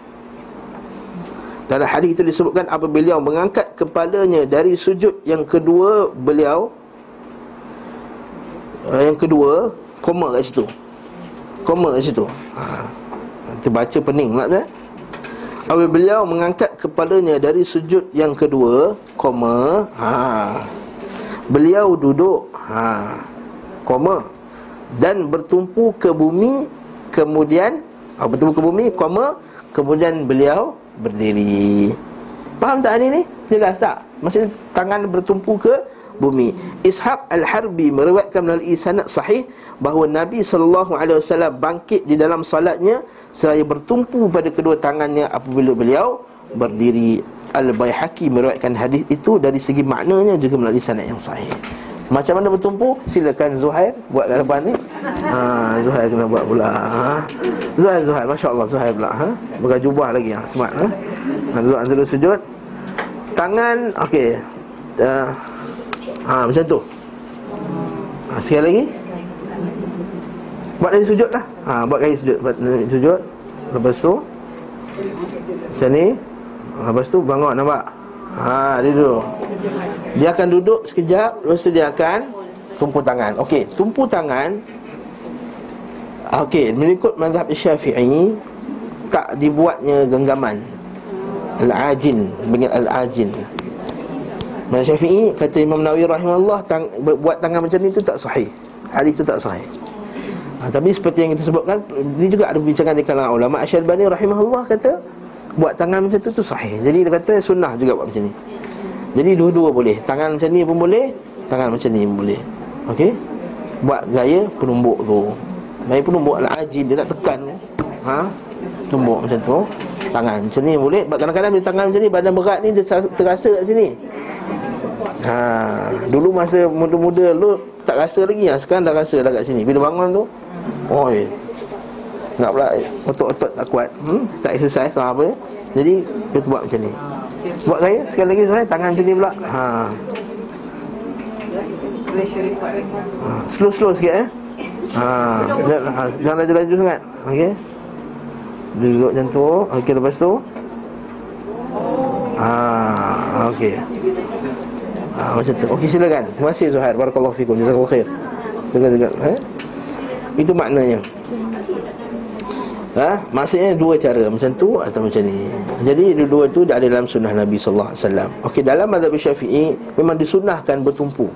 dalam hadis itu disebutkan apabila beliau mengangkat kepalanya dari sujud yang kedua beliau uh, yang kedua koma kat situ. Koma kat situ. Ha. Kita baca pening tu. Eh? Apabila beliau mengangkat kepalanya dari sujud yang kedua koma ha. Beliau duduk ha. koma dan bertumpu ke bumi kemudian ha, bertumpu ke bumi koma kemudian beliau berdiri Faham tak hari ni? Jelas tak? Maksudnya tangan bertumpu ke bumi Ishaq Al-Harbi meriwayatkan melalui sanad sahih Bahawa Nabi SAW bangkit di dalam salatnya Seraya bertumpu pada kedua tangannya apabila beliau berdiri Al-Bayhaqi meriwayatkan hadis itu dari segi maknanya juga melalui sanad yang sahih macam mana bertumpu? Silakan Zuhair buat kat depan ni. Ha, Zuhair kena buat pula. Ha. Zuhair, Zuhair. Masya Allah Zuhair pula. Ha. Bukan jubah lagi. Ha. Smart. Ha. ha duduk antara sujud. Tangan. Okey. Uh, ha, macam tu. Ha, sekali lagi. Buat dari sujud lah. Ha, buat kali sujud. Buat sujud. Lepas tu. Macam ni. Lepas tu bangun nampak. Ha, dia duduk. Dia akan duduk sekejap Lepas tu dia akan Tumpu tangan. Okey, tumpu tangan. Okey, mengikut mazhab syafi'i. Tak dibuatnya genggaman. Al-ajin Dengan al-ajin. Mazhab syafi'i Kata Imam Nawawi rahimahullah tang, Buat tangan macam ni tu tak sahih. Hadis tu tak sahih. Ha, Tapi seperti yang kita sebutkan Ini juga ada bincang di kalangan ulama Asyarbani rahimahullah kata Buat tangan macam tu tu sahih. Jadi dia kata sunnah juga buat macam ni. Jadi dua-dua boleh. Tangan macam ni pun boleh Tangan macam ni pun boleh. Okey? Buat gaya penumbuk tu. Gaya penumbuk ala ajin. Dia nak tekan. Ha? Tumbuk macam tu. Tangan macam ni boleh. Kadang-kadang bila tangan macam ni Badan berat ni dia terasa kat sini. Ha. Dulu masa muda-muda lu Tak rasa lagi. Ha? Sekarang dah rasa dah kat sini. Bila bangun tu Oh Nak pula Otot-otot tak kuat hmm? Tak exercise lah apa Jadi Kita buat macam ni Buat saya sekali lagi saya tangan sini pula. Ha. ha. Slow slow sikit eh. Ha. ha. Jangan laju-laju sangat. Okey. Duduk macam tu. Okey lepas tu. Ha. Okey. Ha, macam tu. Okey silakan. Terima kasih Zuhair. Barakallahu fikum. Jazakallahu khair. Jaga-jaga. Eh? Itu maknanya. Ha? Maksudnya dua cara Macam tu atau macam ni? Jadi dua-dua tu ada dalam sunnah Nabi SAW Okey dalam madhab syafi'i Memang disunnahkan bertumpu.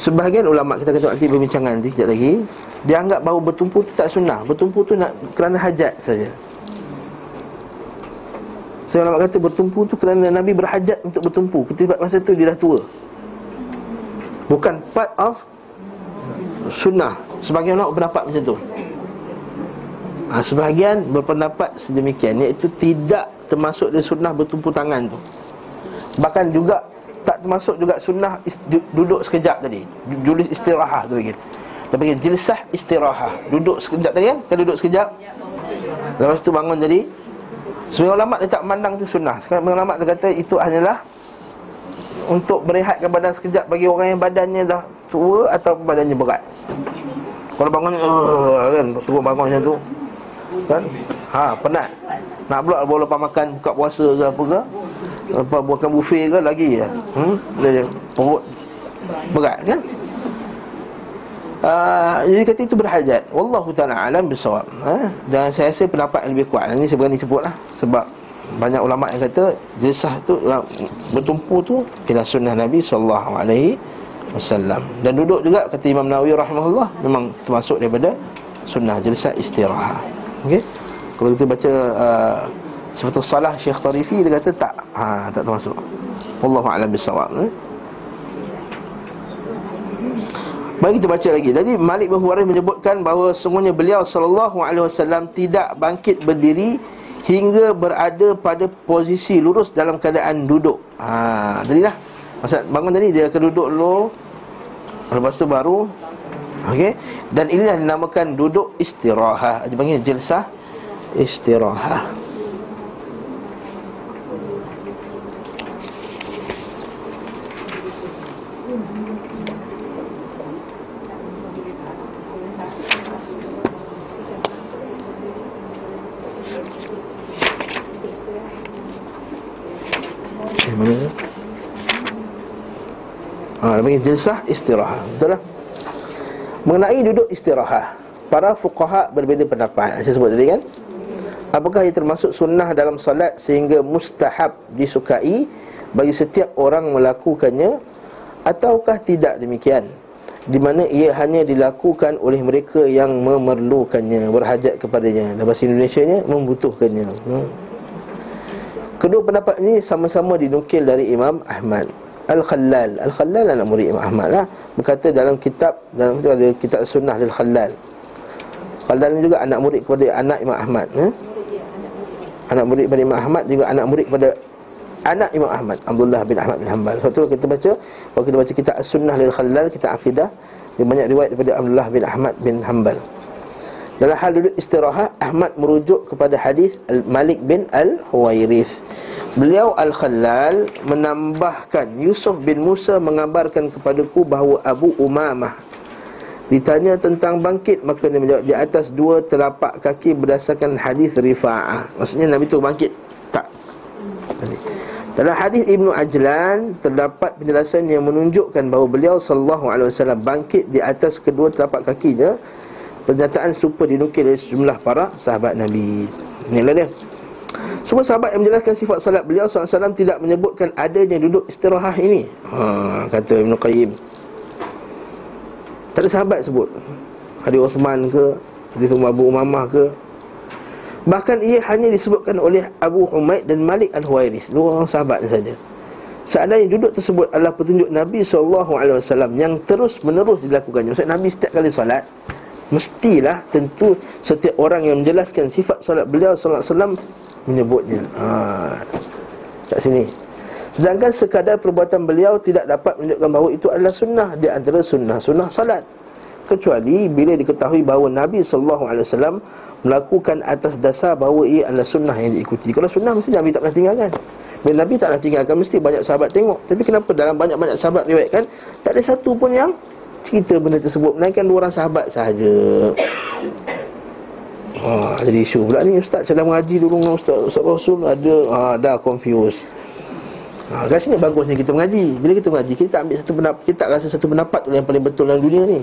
Sebahagian ulama' kita kata nanti berbincangan nanti sekejap lagi Dia anggap bahawa bertumpu tu tak sunnah. Bertumpu tu nak kerana hajat saja. Saya ulama kata bertumpu tu kerana Nabi berhajat untuk bertumpu. Ketika masa tu dia dah tua. Bukan part of Sunnah. Sebagian ulama berpendapat macam tu ha, Sebahagian berpendapat sedemikian Iaitu tidak termasuk dari sunnah bertumpu tangan tu. Bahkan juga tak termasuk juga sunnah duduk sekejap tadi. Julis istirahat tu lagi Dia panggil jilsah istirahat Duduk sekejap tadi kan? Kan duduk sekejap? Lepas tu bangun jadi Sebenarnya ulama dia tak memandang tu sunnah. Sekarang ulama dia kata itu hanyalah Untuk berehatkan badan sekejap Bagi orang yang badannya dah tua Atau badannya berat. Kalau bangun uh, kan Terus bangun macam tu Kan? Ha penat. Nak pula bawa lepas makan Buka puasa ke apa ke? Lepas buatkan buffet ke lagi ya hmm? Dia, perut Berat kan? Uh, jadi kata itu berhajat. Wallahu ta'ala alam bisawab ha? Dan saya rasa pendapat yang lebih kuat. Ini saya berani sebut lah. Sebab banyak ulama yang kata Jesah tu bertumpu tu Ialah sunnah Nabi SAW Dan duduk juga kata Imam Nawawi rahimahullah Memang termasuk daripada Sunnah jesah istirahat Okay Kalau kita baca uh, Seperti salah Syekh Tarifi Dia kata tak ha, Tak termasuk Wallahu a'lam bisawab eh? Mari kita baca lagi. Jadi Malik bin Huwairith menyebutkan bahawa sungguhnya beliau sallallahu alaihi wasallam tidak bangkit berdiri hingga berada pada posisi lurus dalam keadaan duduk. Ha, tadilah. Masa bangun tadi dia akan duduk dulu. Lepas tu baru okey. Dan inilah dinamakan duduk istirahat. Dia panggil jilsah istirahat. Dia panggil jilsah istirahat Betul tak? Mengenai duduk istirahat Para fuqaha berbeza pendapat. Saya sebut tadi kan? Apakah ia termasuk sunnah dalam salat Sehingga mustahab disukai Bagi setiap orang melakukannya Ataukah tidak demikian? Di mana ia hanya dilakukan oleh mereka yang memerlukannya Berhajat kepadanya. Dalam bahasa Indonesia nya membutuhkannya. Hmm. Kedua pendapat ini sama-sama dinukil dari Imam Ahmad Al-Khallal. Al-Khallal anak murid Imam Ahmad lah. Berkata dalam kitab Dalam kitab ada kitab sunnah Al-Khallal Khallal. Juga anak murid kepada anak Imam Ahmad eh? Anak murid kepada Imam Ahmad Juga anak murid kepada Anak Imam Ahmad Abdullah bin Ahmad bin Hanbal. Sebab tu kita baca Kalau kita baca kitab sunnah Al-Khallal Kita akidah Dia banyak riwayat daripada Abdullah bin Ahmad bin Hanbal dalam hal duduk istirahat Ahmad merujuk kepada hadis Malik bin Al-Huwairith. Beliau Al-Khallal menambahkan Yusuf bin Musa mengabarkan kepadaku bahawa Abu Umamah Ditanya tentang bangkit Maka dia menjawab di atas dua telapak kaki berdasarkan hadis Rifa'ah. Maksudnya Nabi itu bangkit Tak? Dalam hadis Ibnu Ajlan Terdapat penjelasan yang menunjukkan bahawa beliau Sallallahu Alaihi Wasallam bangkit di atas kedua telapak kakinya Pernyataan serupa dinukil oleh sejumlah para sahabat Nabi. Inilah dia. Semua sahabat yang menjelaskan sifat salat beliau SAW tidak menyebutkan adanya duduk istirahat ini. Ha, Kata Ibn Qayyim. Tak ada sahabat sebut. Hadis Uthman ke Hadis Abu Umamah ke. Bahkan ia hanya disebutkan oleh Abu Humaid dan Malik Al-Huwairis Dua orang sahabat saja. Seandainya duduk tersebut adalah petunjuk Nabi SAW Yang terus menerus dilakukannya. Maksudnya Nabi setiap kali salat Mestilah tentu setiap orang yang menjelaskan sifat salat beliau SAW menyebutnya. Ha. Kat sini. Sedangkan sekadar perbuatan beliau tidak dapat menunjukkan bahawa itu adalah sunnah. Di antara sunnah-sunnah salat. Kecuali bila diketahui bahawa Nabi SAW Melakukan atas dasar bahawa ia adalah sunnah yang diikuti. Kalau sunnah mesti Nabi tak pernah tinggalkan. Bila Nabi tak pernah tinggalkan mesti banyak sahabat tengok. Tapi kenapa dalam banyak-banyak sahabat riwayatkan Tak ada satu pun yang cerita benda tersebut. Menaikkan dua orang sahabat sahaja. Ha, jadi isu pula ni Ustaz. Sedang mengaji dulu dengan Ustaz Ustaz Rasul. Ada, ha, dah confused. Ha, Kat sini bagusnya kita mengaji. Bila kita mengaji, kita ambil satu pendapat Kita rasa satu pendapat tu yang paling betul dalam dunia ni.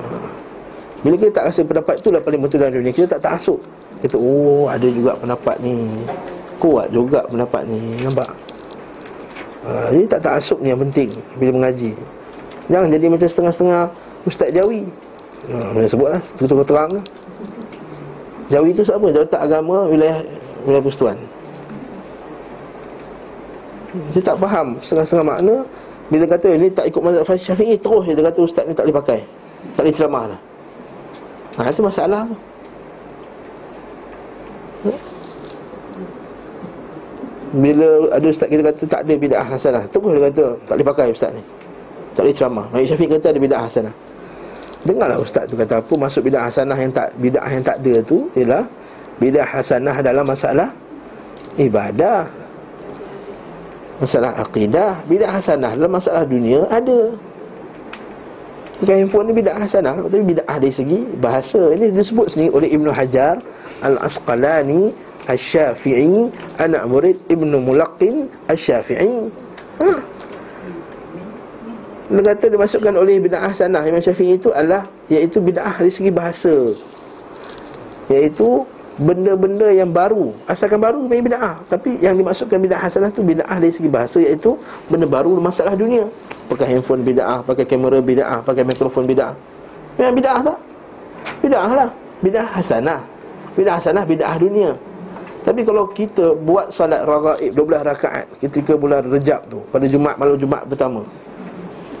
Ha, Bila kita tak rasa pendapat tu lah paling betul dalam dunia Kita tak tak Kita, oh ada juga pendapat ni. Kuat juga pendapat ni. Nampak? Ha, jadi tak tak asuk ni yang penting Bila mengaji Jangan jadi macam setengah-setengah Ustaz Jawi. Ha, sebut lah, terang-terang Jawi itu siapa? Jawatan agama wilayah wilayah Persatuan Dia tak faham setengah-setengah makna. Bila kata ini tak ikut mazhab syafi'i Terus dia kata ustaz ni tak boleh pakai. Tak boleh ceramah dah. Ha, itu masalah tu. Bila ada ustaz kita kata tak ada bid'ah hasanah. Terus dia kata tak boleh pakai ustaz ni Tak boleh ceramah. Nabi Syafiq kata ada bid'ah hasanah. Dengarlah ustaz tu kata apa Maksud bid'ah hasanah yang tak Bid'ah yang tak ada tu Ialah Bid'ah hasanah dalam masalah Ibadah Masalah akidah Bid'ah hasanah dalam masalah dunia Ada. Bukan handphone ni bid'ah hasanah Tapi bid'ah dari segi bahasa. Ini disebut sini oleh Ibn Hajar Al-Asqalani Al-Syafi'i Anak murid Ibn Mulaqin Al-Syafi'i ha. Dia kata dimasukkan oleh bid'ah hasanah Imam Syafi'i itu adalah Iaitu bid'ah dari segi bahasa. Iaitu benda-benda yang baru. Asalkan baru memang bid'ah. Tapi yang dimasukkan bid'ah hasanah itu Bid'ah dari segi bahasa Iaitu benda baru masalah dunia. Pakai handphone bid'ah, pakai kamera bid'ah, pakai mikrofon bid'ah. Memang bid'ah tak? Bid'ah lah. Bid'ah hasanah. Bid'ah hasanah, bid'ah dunia. Tapi kalau kita buat salat ragaib 12 rakaat Ketika bulan rejab tu Pada Jumat, malam Jumat pertama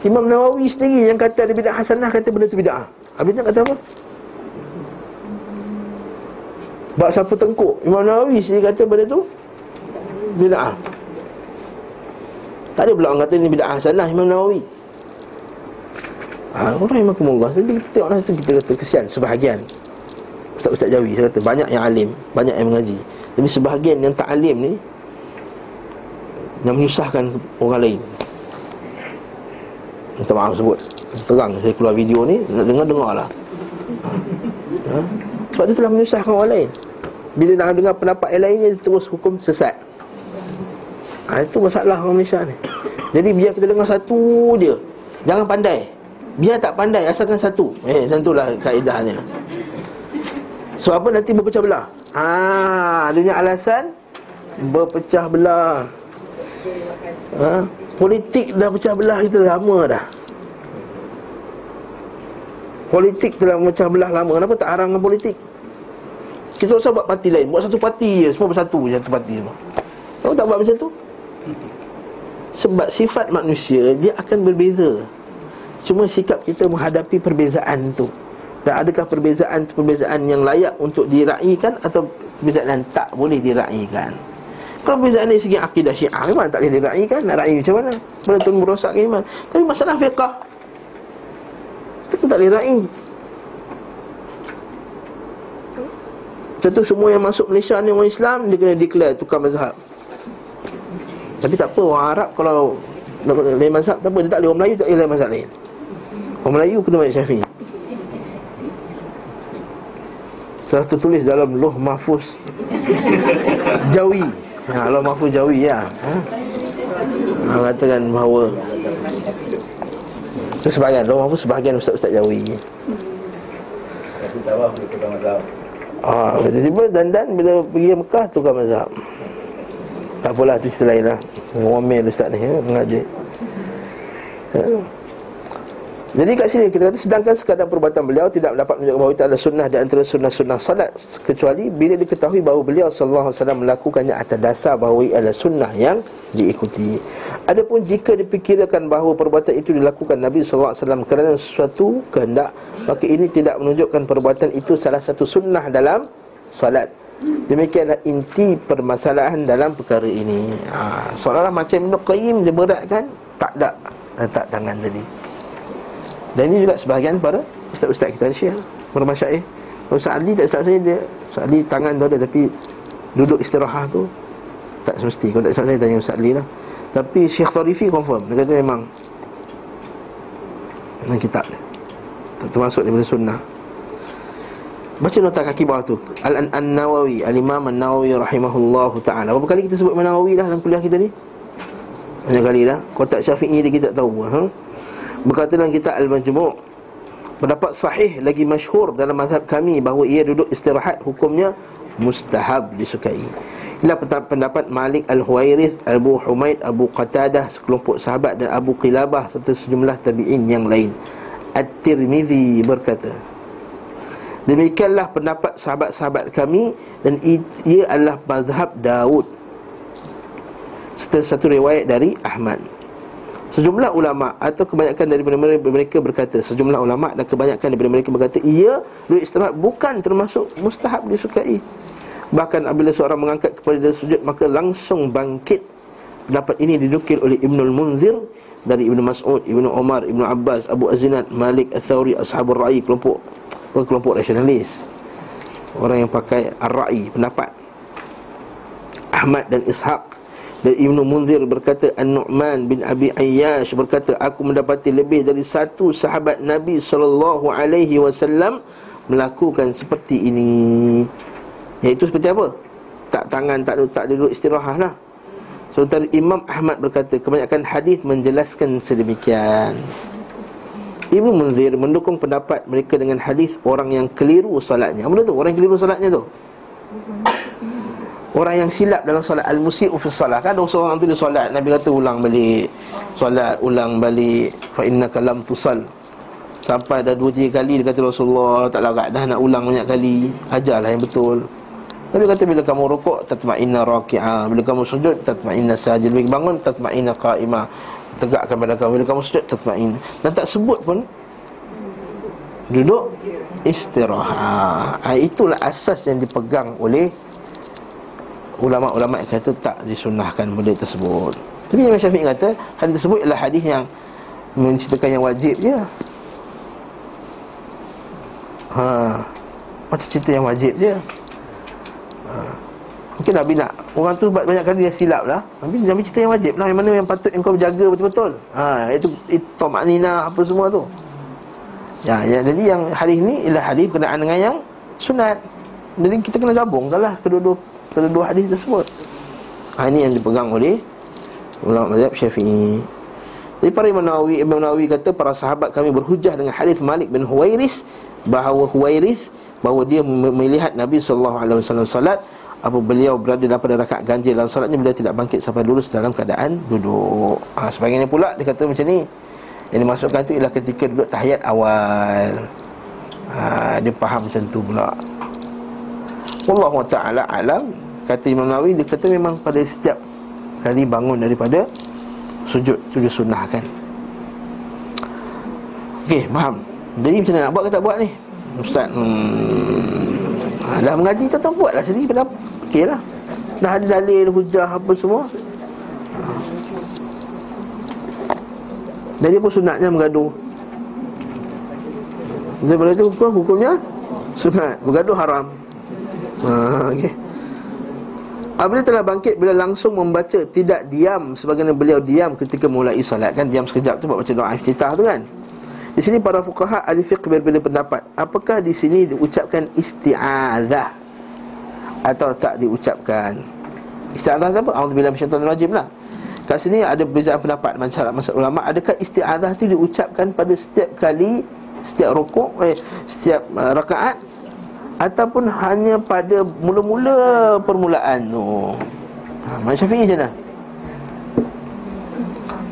Imam Nawawi sendiri yang kata ada bid'ah hasanah Kata benda tu bid'ah. Habis dia kata apa? Bak sapu tengkuk. Imam Nawawi sendiri kata benda tu Bid'ah. Tak ada pula orang kata ni bid'ah hasanah Imam Nawawi. Ha, Orang yang Allah Jadi kita tengok lah tu Kita kata kesian Sebahagian. Ustaz-Ustaz Jawi Saya kata banyak yang alim Banyak yang mengaji. Tapi sebahagian yang tak alim ni Yang menyusahkan orang lain Minta maaf sebut. Terang saya keluar video ni Nak dengar-dengar lah ha? Sebab dia telah menyusahkan orang lain. Bila nak dengar pendapat yang lainnya Terus hukum sesat. Ha, Itu masalah orang Malaysia ni. Jadi biar kita dengar satu dia Jangan pandai. Biar tak pandai asalkan satu. Eh tentulah kaedahnya Sebab apa? Nanti berpecah belah. Ah, Dia punya alasan Berpecah belah ha? Politik dah pecah belah kita lama dah. Politik telah pecah belah lama. Kenapa tak dengan politik? Kita usah buat parti lain. Buat satu parti je. Semua bersatu je satu parti semua. Kenapa tak buat macam tu? Sebab sifat manusia Dia akan berbeza. Cuma sikap kita menghadapi perbezaan tu. Dan adakah perbezaan Perbezaan yang layak untuk diraikan Atau perbezaan yang tak boleh diraikan Kalau perbezaan dari segi akidah syiah Memang tak boleh diraikan Nak raih macam mana? Benda tu merosakkan iman. Tapi masalah fiqah Itu tak boleh raih. Contoh semua yang masuk Malaysia ni orang Islam Dia kena declare tukar mazhab. Tapi tak apa orang Arab kalau lain mazhab tak apa. Dia tak boleh orang Melayu tak boleh lain mazhab lain. Orang Melayu kena mazhab Syafi'i. Telah tertulis dalam Loh Mahfuz. Jawi. Ha, Loh Mahfuz Jawi ya. Ha. Ha, katakan bahawa itu sebahagian Loh Mahfuz sebahagian ustaz-ustaz Jawi. Ah, tiba-tiba dan-dan bila pergi Mekah tukar mazhab. Tak apalah tu cerita lah Ngomel ustaz ni ya, mengaji ya. Jadi kat sini kita kata Sedangkan sekadar perbuatan beliau Tidak dapat menunjukkan bahawa itu adalah sunnah Di antara sunnah-sunnah salat Kecuali bila diketahui bahawa beliau Sallallahu Alaihi Wasallam melakukannya atas dasar Bahawa ia adalah sunnah yang diikuti. Adapun jika dipikirkan bahawa Perbuatan itu dilakukan Nabi Sallallahu Alaihi Wasallam Kerana sesuatu kehendak Maka ini tidak menunjukkan perbuatan itu Salah satu sunnah dalam salat. Demikianlah inti permasalahan dalam perkara ini. Ha, Seolah-olah macam Ibn Qayyim dia beratkan Tak ada letak tangan tadi Dan ini juga sebahagian para Ustaz-Ustaz kita Syekh Para masyaih Ustaz Ali tak Ustaz saya dia Ustaz Ali tangan tu ada tapi Duduk istirahat tu Tak semesti. Kalau tak Ustaz saya tanya Ustaz Ali lah. Tapi Syekh Tharifi confirm. Dia kata memang Dalam kitab dia. Termasuk daripada sunnah. Baca nota kaki bawah tu. Al-Nawawi Al-Imam Al-Nawawi Rahimahullahu ta'ala. Berapa kali kita sebut Nawawi dah dalam kuliah kita ni? Banyak kali dah Kotak syafi'i dia kita tahu. Ha? Berkata dalam kitab Al-Majmu' Pendapat sahih lagi masyhur dalam mazhab kami Bahawa ia duduk istirahat hukumnya Mustahab disukai. Inilah pendapat Malik Al-Huwairith Abu Humaid Abu Qatadah Sekelompok sahabat dan Abu Qilabah Serta sejumlah tabi'in yang lain. At-Tirmidhi berkata Demikianlah pendapat sahabat-sahabat kami Dan ia adalah mazhab Daud. Satu riwayat dari Ahmad Sejumlah ulama atau kebanyakan daripada mereka berkata Sejumlah ulama dan kebanyakan daripada mereka berkata Ia, duduk istirahat bukan termasuk mustahab disukai. Bahkan apabila seorang mengangkat kepada dia sujud Maka langsung bangkit. Pendapat ini didukil oleh Ibnul Munzir Dari Ibnu Mas'ud, Ibnu Omar, Ibnu Abbas, Abu Azinat, Malik, Al-Thawri, Ashabul Ra'i Kelompok kelompok rasionalis. Orang yang pakai Ar-Ra'i, pendapat. Ahmad dan Ishaq dan Ibnu Munzir berkata An-Nu'man bin Abi Ayyash berkata Aku mendapati lebih dari satu sahabat Nabi sallallahu alaihi wasallam melakukan seperti ini. Iaitu seperti apa? Tak tangan tak tak duduk istirahat lah. Sementara Imam Ahmad berkata kebanyakan hadis menjelaskan sedemikian. Ibnu Munzir mendukung pendapat mereka dengan hadis orang yang keliru solatnya. Apa tu? Orang yang keliru solatnya tu? Orang yang silap dalam solat Al-Musi'u fi solat. Kan ada seorang tu dia solat Nabi kata ulang balik. Solat ulang balik Fa innaka lam tusal. Sampai dah dua tiga kali Dia kata Rasulullah Tak larat dah nak ulang banyak kali. Ajarlah yang betul. Nabi kata bila kamu rukuk Tatma'inna raki'ah Bila kamu sujud Tatma'inna sajid. Bila bangun Tatma'inna qa'imah Tegakkan pada kamu. Bila kamu sujud Tatma'inna. Dan tak sebut pun Duduk Istirahat. Ha, Itulah asas yang dipegang oleh ulama-ulama yang kata tak disunahkan benda tersebut. Tapi Imam Syafi'i kata hadis tersebut ialah hadis yang menceritakan yang wajib je. Ha. Macam cerita yang wajib je. Ha. Mungkin Nabi nak Orang tu banyak kali dia silap lah Nabi, Nabi cerita yang wajib lah Yang mana yang patut yang kau berjaga betul-betul ha, Itu, itu Tomak Nina apa semua tu ya, ya, Jadi yang hari ini Ialah hadis berkenaan dengan yang Sunat Jadi kita kena gabung lah Kedua-dua kedua hadis tersebut. Ha, ini yang dipegang oleh ulama mazhab Syafi'i. Jadi para Imam Nawawi, Imam Nawawi kata para sahabat kami berhujah dengan hadis Malik bin Huwairis bahawa Huwairis bahawa dia melihat Nabi wasallam salat apa beliau berada dalam pada rakaat ganjil dalam salatnya beliau tidak bangkit sampai lurus dalam keadaan duduk. Ha, sebagainya pula dia kata macam ni. Yang dimasukkan itu ialah ketika duduk tahiyat awal. Ha, dia faham macam tu pula. Wallahu ta'ala alam. Kata Imam Nawawi Dia kata memang pada setiap kali bangun daripada Sujud tu dia sunnahkan. Okey, faham? Jadi macam mana nak buat ke tak buat ni? Ustaz hmm, Dah mengaji tak tahu buat lah sendiri pada Okey lah. Dah ada dalil, hujah apa semua. Jadi pun sunatnya menggaduh Daripada itu hukum, hukumnya Sunat, bergaduh haram Ha, okay. Apabila telah bangkit Bila langsung membaca Tidak diam Sebagaimana beliau diam Ketika mulai solat Kan? Diam sekejap tu Buat baca doa iftitah tu kan? Di sini para fukaha Ahli fiqh berbeza pendapat. Apakah di sini diucapkan Isti'adah Atau tak diucapkan? Isti'adah apa? Alhamdulillah Masyaitan rajim lah. Kat sini ada perbezaan pendapat. Masyarakat masyarakat ulama Adakah isti'adah tu diucapkan Pada setiap kali Setiap rokok eh, Setiap uh, rakaat ataupun hanya pada mula-mula permulaan tu. Ha, Imam Syafi'i macam mana?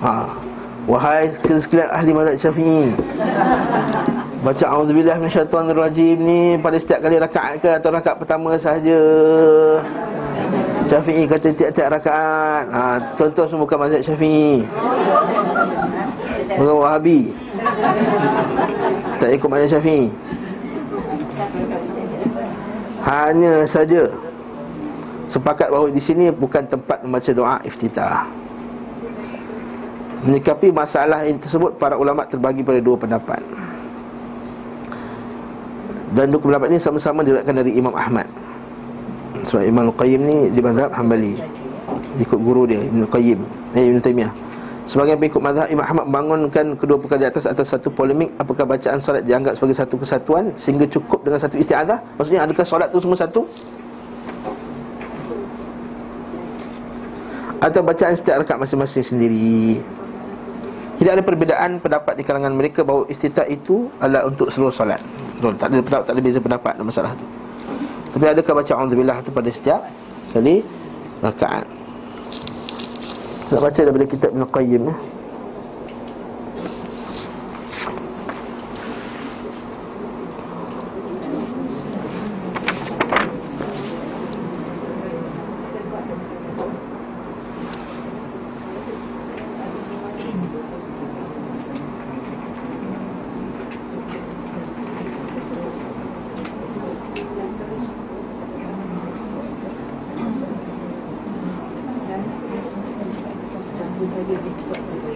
Ha. Wahai sekalian ahli mazhab Syafi'i. Baca auzubillah minasyaitonir rajim ni pada setiap kali rakaat ke atau rakaat pertama sahaja. Syafi'i kata tiap-tiap rakaat. Ha, tuan-tuan semua bukan mazhab Syafi'i. Bukan Wahabi. Tak ikut mazhab Syafi'i. Hanya saja Sepakat bahawa di sini bukan tempat membaca doa iftitah. Menyikapi masalah ini tersebut Para ulama terbagi pada dua pendapat. Dan dua pendapat ini sama-sama diriwayatkan dari Imam Ahmad. Sebab Imam Al-Qayyim ni di mazhab Hanbali. Ikut guru dia Ibn Qayyim eh, Ibn Taymiyah Sebagai pengikut mazhab Imam Ahmad bangunkan kedua perkara di atas atas satu polemik apakah bacaan solat dianggap sebagai satu kesatuan sehingga cukup dengan satu isti'adah? Maksudnya adakah solat itu semua satu? Atau bacaan setiap rakaat masing-masing sendiri? Tidak ada perbezaan pendapat di kalangan mereka bahawa istita itu adalah untuk seluruh solat. Betul, tak ada pendapat, tak ada beza pendapat dalam masalah itu. Tapi adakah baca auzubillah itu pada setiap kali rakaat? Nak baca daripada kitab Ibn Qayyim ya.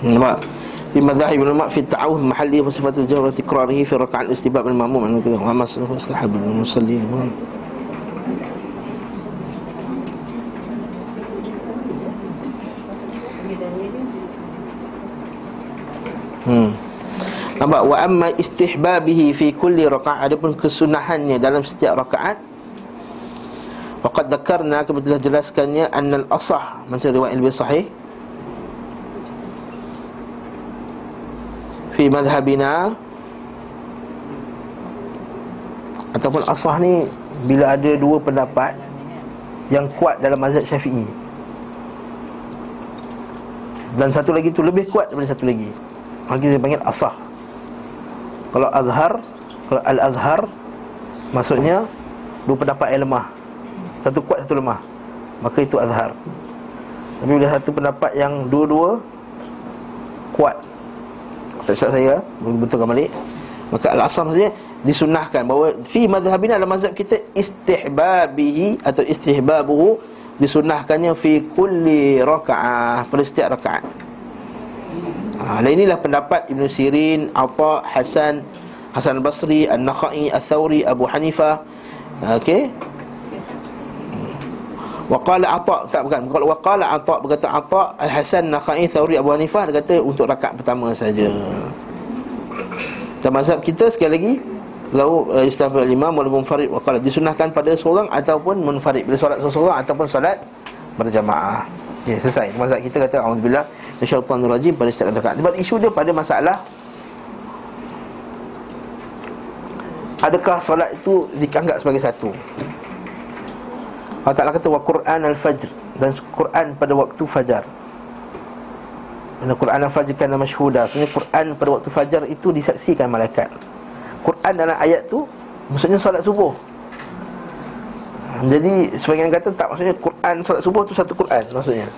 Nampak? Fi madhahib ulama fi ta'awudh mahalli wa sifat al-jawr wa tikrarihi fi raka'at al-istibab al-mamum an kadha wa masruf istihab al-musallin. Hmm. Nampak wa amma istihbabihi fi kulli raka'at adapun kesunahannya dalam setiap rakaat faqad dzakarna kami telah jelaskannya annal asah macam riwayat lebih sahih fi madhhabina. Ataupun asah ni bila ada dua pendapat yang kuat dalam mazhab Syafi'i. Dan satu lagi tu lebih kuat daripada satu lagi. Lagi dia panggil asah kalau azhar kalau al-azhar maksudnya dua pendapat yang lemah. Satu kuat satu lemah. Maka itu azhar. Tapi bila satu pendapat yang dua-dua kuat tak saya Betulkan balik. Maka al-asam maksudnya Disunahkan bahawa Fi madhabina dalam mazhab kita Istihbabihi Atau istihbabuhu Disunahkannya Fi kulli raka'ah Pada setiap raka'at. Ha, inilah pendapat Ibn Sirin Apa Hasan Hasan Basri An-Nakhai Al-Thawri Abu Hanifah Okey Waqala Atha tak bukan kalau waqala Atha berkata Atha Al-Hasan Nakhai Thawri Abu Hanifah dia kata untuk rakaat pertama saja. Dan mazhab kita sekali lagi lau uh, istighfar imam wal munfarid waqala disunahkan pada seorang ataupun munfarid bila solat seorang ataupun solat berjamaah. Okay, selesai. Mazhab kita kata auzubillah minasyaitanir rajim pada setiap rakaat. Sebab isu dia pada masalah adakah solat itu dianggap sebagai satu? Allah Ta'ala kata wa Quran al-Fajr Dan Quran pada waktu Fajar. Dan Quran al-Fajr kerana masyhuda Sebenarnya Quran pada waktu Fajar itu disaksikan malaikat. Quran dalam ayat tu Maksudnya solat subuh. Jadi sebagian kata tak Maksudnya Quran solat subuh tu satu Quran Maksudnya.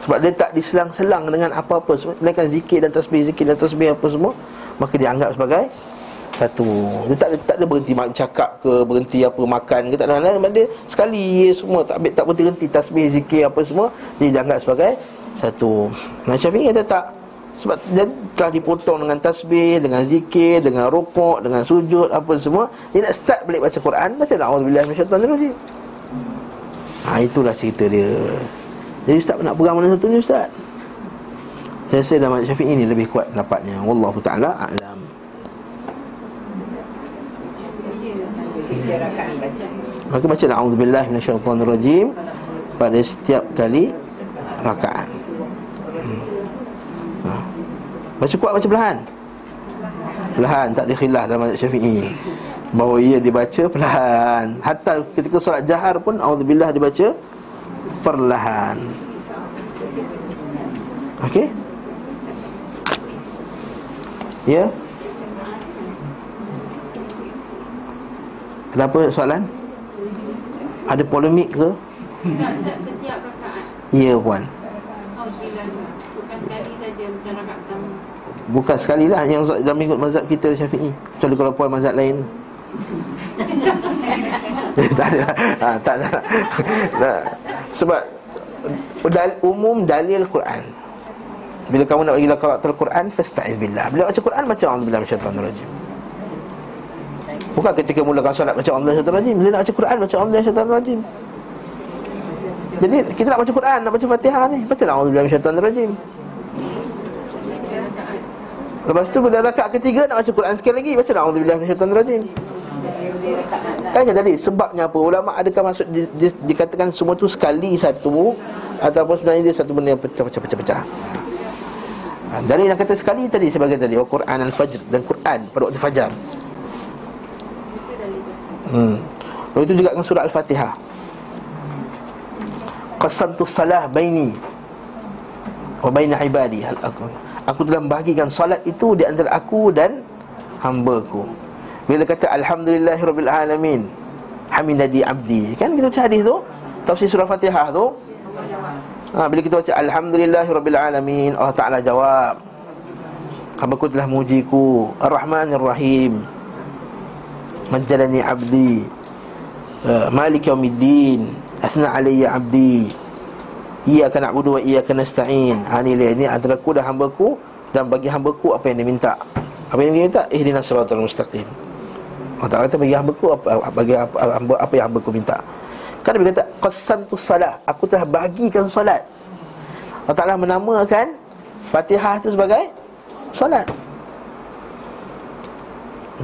Sebab dia tak diselang-selang dengan apa-apa. Melainkan zikir dan tasbih, zikir dan tasbih apa semua Maka dianggap sebagai satu. Dia tak ada, tak ada berhenti cakap ke berhenti apa makan ke tak ada. Dia sekali semua tak tak berhenti berhenti tasbih zikir apa semua dia dianggap sebagai satu. Nah Syafi'i kata tak. Sebab dia telah dipotong dengan tasbih dengan zikir dengan rukuk dengan sujud apa semua. Dia nak start balik baca Quran. Baca auzubillahi minasyaitanir ha itulah cerita dia. Jadi ustaz nak pegang mana satu ni ustaz? Saya rasa dalam Syafi'i ini lebih kuat pendapatnya. Wallahu taala a'lam Maka baca la auzubillahi minasyaitonirrajim pada setiap kali rakaat. Hmm. Ha. Baca kuat baca perlahan. Perlahan tak ada khilaf dalam mazhab Syafi'i. Bahawa ia dibaca perlahan. Hatta ketika solat jahar pun auzubillah dibaca perlahan. Okey? Ya? Kenapa soalan? Ada polemik ke? Setiap rakaat. Ya puan. Oh, Bukan sekali macam lah yang dalam mengikut mazhab kita Syafi'i. Kecuali kalau puan mazhab lain. Tak ada ha, Tak ada nah, Sebab dal, Umum dalil Quran. Bila kamu nak bagi karakter Quran Fasta'iz billah. Bila baca Quran Baca Allah Bila Masyaitanir Rajim Bukan ketika mulakan solat baca Allah syaitan rajim. Bila nak baca Quran baca Allah syaitan rajim. Jadi kita nak baca Quran Nak baca Fatihah ni. Baca lah Allah syaitan rajim. Lepas tu bila rakaat ketiga Nak baca Quran sekali lagi Baca lah Allah syaitan rajim. Tanya tadi sebabnya apa? Ulama adakah maksud di, di, dikatakan semua tu sekali satu Ataupun sebenarnya dia satu benda yang pecah-pecah-pecah Dalil yang kata sekali tadi sebagai tadi Al-Quran Al-Fajr dan Quran pada waktu Fajar Hmm. Begitu juga dengan surah Al-Fatihah. Qasamtu salah baini wa baina ibadi. Aku, aku telah membahagikan salat itu di antara aku dan hamba-ku. Bila kata alhamdulillahirabbil alamin. Hamidadi abdi. Kan kita baca hadis tu? Tafsir surah Fatihah tu. Ha, bila kita baca alhamdulillahirabbil alamin, Allah Taala jawab. Hamba-ku telah mujiku. Ar-Rahmanir Rahim majjalani abdi uh, malik yaumiddin asna alayya abdi Iyyaka na'budu wa iyyaka nasta'in. Ha ni ni antara aku dan hamba-ku dan bagi hamba-ku apa yang dia minta. Apa yang dia minta? Ihdinas siratal mustaqim. Allah Ta'ala kata bagi hamba-ku apa, bagi apa, apa, yang hamba-ku minta. Kan dia kata qasamtu salat. Aku telah bagikan solat. Allah Ta'ala menamakan Fatihah itu sebagai solat.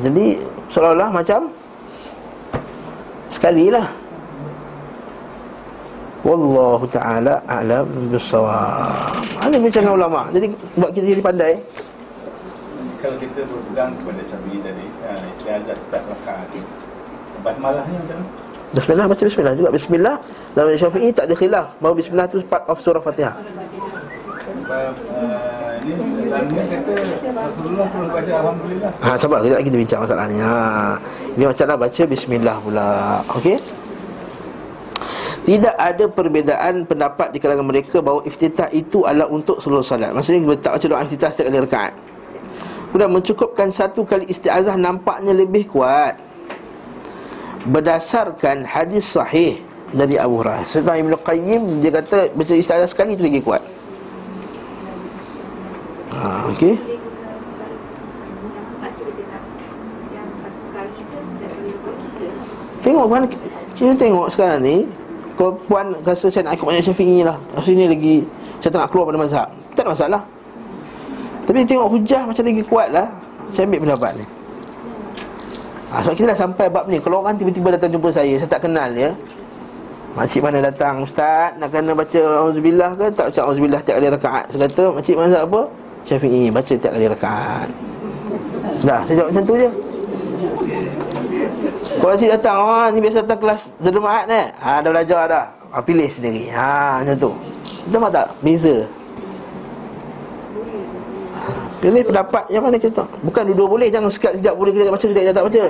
Jadi seolah-olah macam sekali lah Wallahu ta'ala a'lam bisawab Ini bincang ulama? Jadi buat kita jadi pandai. Kalau kita berpegang kepada Syafi'i tadi uh, Istiadat start rakaat Basmalahnya macam mana? Bismillah baca bismillah juga. Bismillah Dalam syafi'i tak ada khilaf. Bahawa bismillah tu part of surah fatihah Sebab uh, ni Ha, sabar, kejap lagi kita bincang masalah ni ha. Ini macam nak baca Bismillah pula Okey tidak ada perbezaan pendapat di kalangan mereka bahawa iftitah itu adalah untuk seluruh salat. Maksudnya kita tak baca doa iftitah setiap kali rakaat. Kemudian mencukupkan satu kali isti'azah nampaknya lebih kuat berdasarkan hadis sahih dari Abu Hurairah. Sedang Ibn Qayyim dia kata baca isti'azah sekali itu lagi kuat. Ha, okey. Tengok kan kita tengok sekarang ni kalau puan rasa saya nak ikut banyak syafi'i lah. Sini lagi Saya tak nak keluar pada mazhab. Tak ada masalah. Tapi tengok hujah macam lagi kuat lah. Saya ambil pendapat ni. Ha, Sebab kita dah sampai bab ni. Kalau orang tiba-tiba datang jumpa saya Saya tak kenal ya. Makcik mana datang Ustaz Nak kena baca Auzubillah ke? Tak baca Auzubillah tiap kali rakaat. Saya kata Makcik mana apa Syafi'i Baca tiap kali rakaat. Dah saya jawab macam tu je. Kalau cik datang, oh, ni biasa datang kelas Zermaat ni. Ha, Dah belajar dah. Ha, Pilih sendiri. Ha, Macam tu. Betul tak? Beza Pilih pendapat yang mana kita Bukan dua-dua boleh Jangan sekejap boleh kita baca Sekejap tak baca.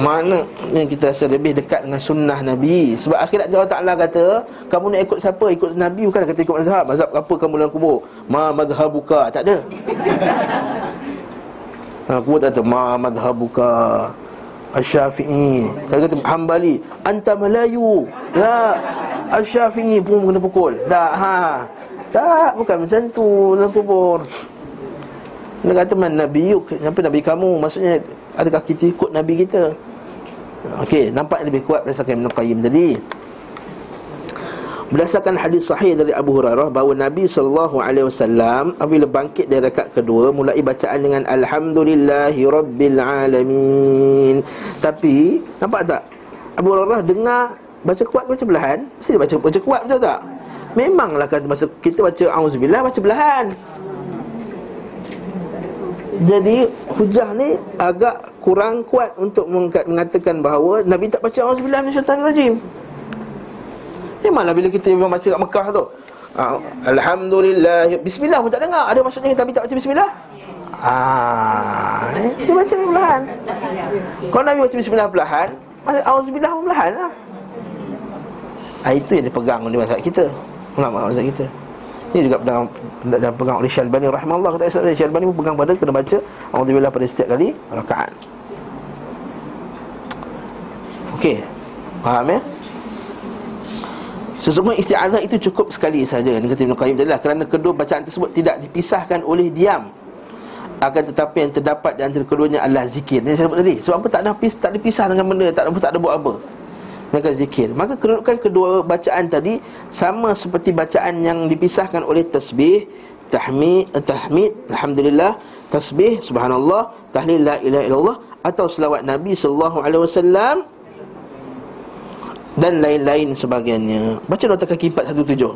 Mana yang kita rasa lebih dekat dengan sunnah Nabi. Sebab akhirat Allah Ta'ala kata Kamu nak ikut siapa? Ikut Nabi? Bukan kata ikut mazhab. Mazhab apa kamu dalam kubur? Ma madhabuka Tak ada. Ha, Kubur tak kata Ma madhabuka Asy-Syafi'i Kalau kata Hambali. Anta Melayu Tak Asy-Syafi'i pun kena pukul. Tak ha. Tak Bukan macam tu Dalam kubur Dia kata man Nabi yuk Sampai Nabi kamu Maksudnya Adakah kita ikut Nabi kita Okey Nampak lebih kuat Berdasarkan Ibn Qayyim tadi Berdasarkan hadis sahih dari Abu Hurairah bahawa Nabi sallallahu alaihi wasallam apabila bangkit dari rakaat kedua mulai bacaan dengan alhamdulillahi rabbil alamin. Tapi nampak tak? Abu Hurairah dengar baca kuat baca belahan, mesti baca baca kuat betul tak? Memanglah kata masa kita baca auzubillah baca belahan. Jadi hujah ni agak kurang kuat untuk mengatakan bahawa Nabi tak baca auzubillah minasyaitanir rajim. Memanglah bila kita memang baca kat Mekah tu. Uh, Alhamdulillah Bismillah pun tak dengar. Ada maksudnya Nabi tak baca Bismillah? Ah, eh, dia baca perlahan. Kalau Nabi baca Bismillah perlahan Auzubillah pun perlahan lah. Ah, Itu yang dipegang oleh masyarakat kita. Ulama masyarakat kita. Ini juga pegang, dan pegang oleh Syalbani rahimahullah kata Islam Syalbani pun pegang pada kena baca Alhamdulillah pada setiap kali rakaat. Okey. Faham ya? Sesungguhnya isti'adzah itu cukup sekali saja Ini kata Ibn Qayyim tadi lah Kerana kedua bacaan tersebut tidak dipisahkan oleh diam Akan tetapi yang terdapat di antara keduanya adalah zikir Ini saya sebut tadi Sebab apa tak ada tak dipisah dengan benda Tak ada, tak ada buat apa Mereka zikir Maka kedudukan kedua bacaan tadi Sama seperti bacaan yang dipisahkan oleh tasbih Tahmid, eh, tahmid Alhamdulillah Tasbih, subhanallah Tahlil la ilaha illallah Atau selawat Nabi sallallahu alaihi wasallam dan lain-lain sebagainya. Baca nota kaki 417.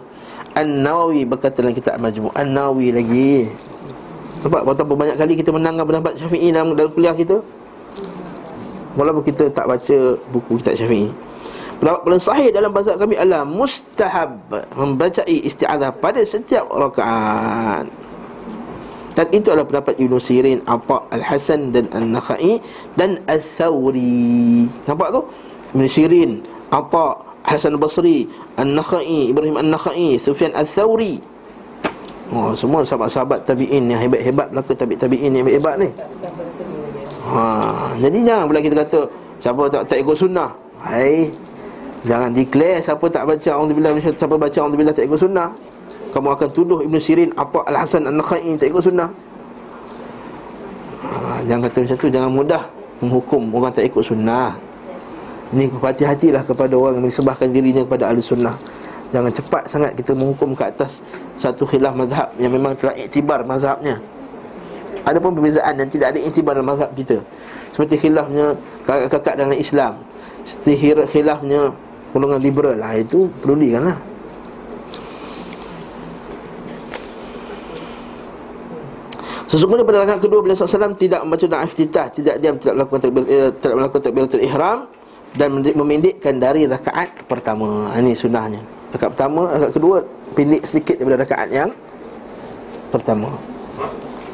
An-Nawawi berkata dalam kitab Majmu' An-Nawawi lagi. Nampak betapa banyak kali kita menangkan pendapat Syafi'i dalam, dalam kuliah kita? Walaupun kita tak baca buku kitab Syafi'i. Pendapat paling sahih dalam bahasa kami adalah mustahab membaca isti'adzah pada setiap rakaat. Dan itu adalah pendapat Ibn Sirin, Atha Al-Hasan dan An-Nakhai dan Al-Thawri. Nampak tu? Ibn Sirin, Atha Hasan Basri An-Nakhai Ibrahim An-Nakhai Sufyan Al-Thawri Oh, semua sahabat-sahabat tabi'in yang hebat-hebat belaka tabi' tabi'in yang hebat-hebat ni. Ha, jadi jangan pula kita kata siapa tak tak ikut sunnah. Hai. Jangan declare siapa tak baca minasyaitanir siapa baca auzubillah tak ikut sunnah. Kamu akan tuduh Ibn Sirin, Atha Al-Hasan An-Nakhai tak ikut sunnah. Ha, jangan kata macam tu, jangan mudah menghukum orang tak ikut sunnah. Ini hati-hatilah kepada orang yang menisbahkan dirinya kepada ahli sunnah. Jangan cepat sangat kita menghukum ke atas satu khilaf mazhab yang memang telah iktibar mazhabnya. Ada pun perbezaan dan tidak ada iktibar dalam mazhab kita. Seperti khilafnya kakak-kakak dalam Islam. Seperti khilafnya golongan liberal lah itu pedulikanlah. Sesungguhnya pada rakaat kedua beliau SAW tidak membaca doa iftitah, tidak diam, tidak melakukan takbir, eh, tidak melakukan takbiratul ihram dan memendekkan dari rakaat pertama. Ini sunnahnya. Rakaat pertama, rakaat kedua pendek sedikit daripada rakaat yang pertama.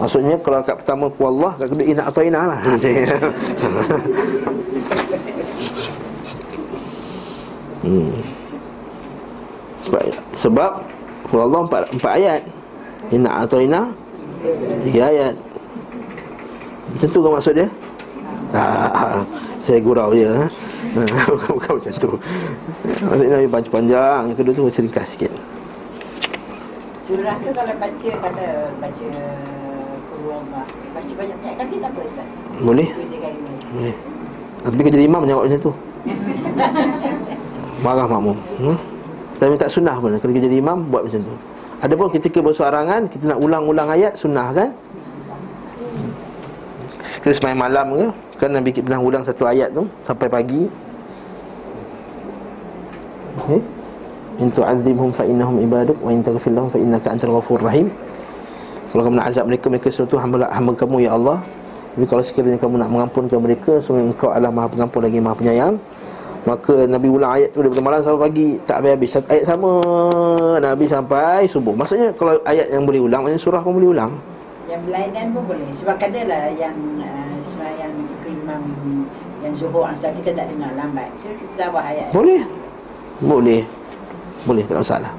Maksudnya kalau rakaat pertama ku Allah, rakaat kedua ina atau ina lah. hmm. Sebab sebab ku Allah empat, empat ayat. Ina atau ina tiga ayat. Macam tu kan maksud dia? Tak, saya gurau je ha? bukan, bukan macam tu Maksudnya Nabi panjang-panjang Yang kedua tu macam ringkas sikit Surah tu kalau baca kata baca baca banyak-banyak kan kita tak apa Ustaz? Boleh? Boleh Tapi kerja imam jawab macam tu Marah makmum. Hmm? Tapi tak sunnah pun Kalau kerja imam buat macam tu. Ada pun ketika bersuarangan Kita nak ulang-ulang ayat sunnah kan? Kita semain malam ke? Kan Nabi pernah ulang satu ayat tu Sampai pagi. Okay. In tu'adzibhum fa innahum ibaduk Wa in taghfir lahum fa innaka antal ghafur rahim. Kalau kamu nak azab mereka Mereka sesuatu hamba, hamba kamu ya Allah. Tapi kalau sekiranya kamu nak mengampunkan mereka Sungguh engkau adalah maha pengampun lagi maha penyayang Maka Nabi ulang ayat tu daripada malam sampai pagi. Tak habis-habis Ayat sama. Nabi sampai subuh. Maksudnya kalau ayat yang boleh ulang Maksudnya surah pun boleh ulang. Yang berlainan pun boleh. Sebab adalah yang uh, Semayang imam Yang zuhur asal kita tak dengar lambat. So kita tambah ayat. Boleh. Boleh. Boleh tak masalah.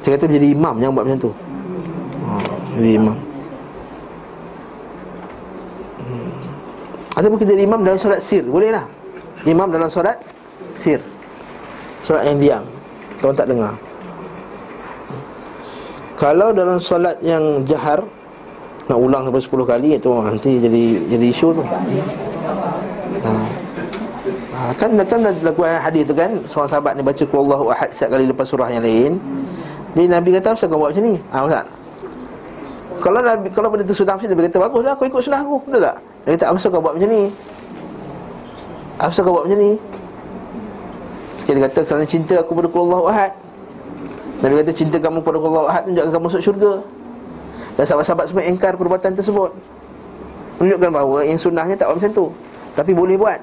Saya kata jadi imam Jangan buat macam tu. Ha, Jadi imam. Hmm. Ataupun kita jadi imam dalam solat sir Boleh lah Imam dalam solat sir Solat yang diam Tuan tak dengar Kalau dalam solat yang jahar Nak ulang sampai 10 kali Itu nanti jadi jadi isu tu ha. Ha, kan kan lagu hadis tu kan seorang sahabat ni baca Allahu ahad setiap kali lepas surah yang lain. Jadi Nabi kata apa kau buat macam ni? Ha Ustaz. Kalau Nabi kalau benda tu sudah mesti Nabi kata baguslah aku ikut sunnah aku. Betul tak? Dia kata apa kau buat macam ni? Apa kau buat macam ni? Sekali dia kata kerana cinta aku pada Allahu ahad. Nabi kata cinta kamu pada Allahu ahad menunjukkan kamu masuk syurga. Dan sahabat-sahabat semua engkar perbuatan tersebut. Menunjukkan bahawa yang sunnahnya tak buat macam tu. Tapi boleh buat.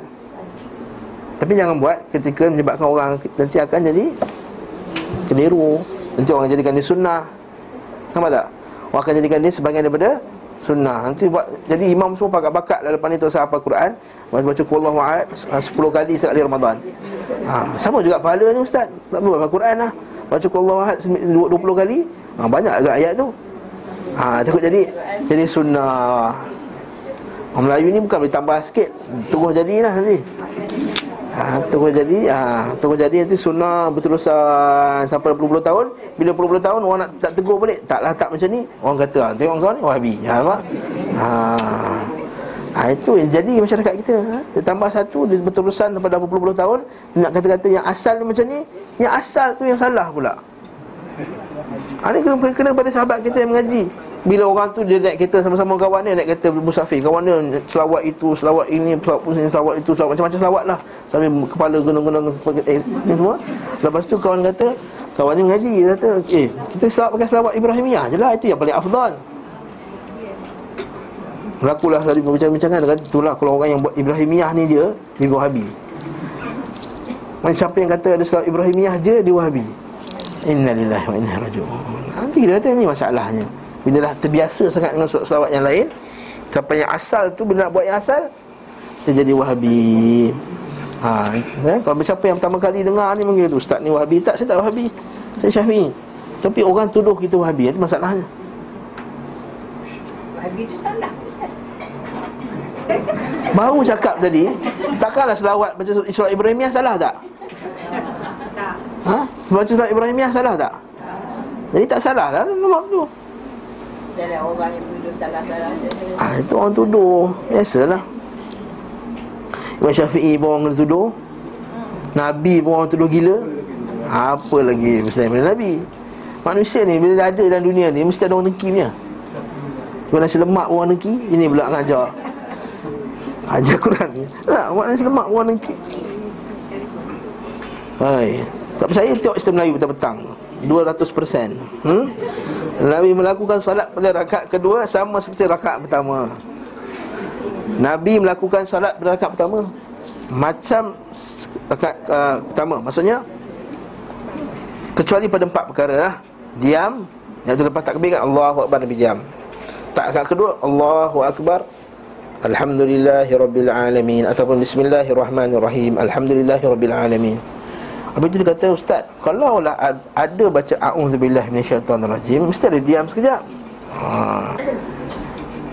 Tapi jangan buat ketika menyebabkan orang nanti akan jadi keliru. Nanti orang jadikan dia sunnah. Nampak tak? Orang akan jadikan dia sebagian daripada sunnah. Nanti buat jadi imam semua pakat-pakat dalam lepas ni tu apa Quran, baca qul Allahu ahad 10 kali sekali Ramadan. Ha, sama juga pahala ni ustaz. Tak perlu baca Quran lah. Baca qul Allahu ahad 20 kali. Ha, banyak agak ayat tu. Ha, takut jadi jadi sunnah. Orang Melayu ni bukan boleh tambah sikit Terus jadilah nanti ha, Terus jadi ha, Terus jadi nanti sunnah berterusan Sampai puluh-puluh tahun. Bila puluh-puluh tahun orang nak tak tegur balik. Taklah tak macam ni. Orang kata ha, Tengok kau ni wahabi ha? Ha, ha, Itu yang jadi masyarakat kita. Ha? Dia tambah satu Dia berterusan daripada puluh-puluh tahun. Dia nak kata-kata yang asal macam ni Yang asal tu yang salah pula. Ha, ni kena, kena pada sahabat kita yang mengaji Bila orang tu dia naik kereta sama-sama kawan dia Naik kereta musafir Kawan dia selawat itu, selawat ini, selawat pusing, selawat itu selawat, Macam-macam selawat lah. Sambil kepala gunung-gunung eh, Ni semua. Lepas tu kawan kata Kawan dia mengaji Dia kata Eh kita selawat pakai selawat Ibrahimiyah je lah Itu yang paling afdal. Berlakulah tadi bincang-bincangan Dia kata itulah kalau orang yang buat Ibrahimiyah ni dia Dia Wahabi. Macam siapa yang kata ada selawat Ibrahimiyah je Dia Wahabi. Inna lillahi wa inna raji'un. Nanti dia kata ni masalahnya Bila dah terbiasa sangat dengan selawat yang lain Sampai yang asal tu Bila nak buat yang asal Dia jadi wahabi. Ha, eh? Kalau siapa yang pertama kali dengar ni Mungkin tu Ustaz ni wahabi. Tak saya tak wahabi. Saya syafi'i. Tapi orang tuduh kita wahabi Itu masalahnya Wahabi tu salah Baru cakap tadi Takkanlah selawat Baca surat Ibrahimiyah salah tak? Baca surat Ibrahimiyah salah tak? Jadi tak salah lah nama tu Dalam orang yang tuduh salah-salah ah, Itu orang tuduh. Biasalah. Imam Syafi'i pun orang kena tuduh. Nabi pun orang tuduh gila. Apa lagi selain daripada Nabi? Manusia ni bila ada dalam dunia ni Mesti ada orang dengki punya. Kalau nasi lemak orang dengki Ini pula ngajar Ajar Quran. Tak, buat nasi lemak orang dengki Hai. Tak percaya tengok Islam Melayu petang-petang. 200% hmm? Nabi melakukan salat pada rakaat kedua Sama seperti rakaat pertama. Nabi melakukan salat pada rakaat pertama. Macam rakaat uh, pertama. Maksudnya Kecuali pada empat perkara lah Diam Yang tu lepas takbir kan Allahu Akbar Nabi diam. Tak rakaat kedua Allahu Akbar Alhamdulillahi Rabbil Alamin Ataupun Bismillahirrahmanirrahim Alhamdulillahi Rabbil Alamin Habis tu dia kata Ustaz Kalau lah ada baca A'udzubillah minasyaitanirrajim Mesti ada diam sekejap ha.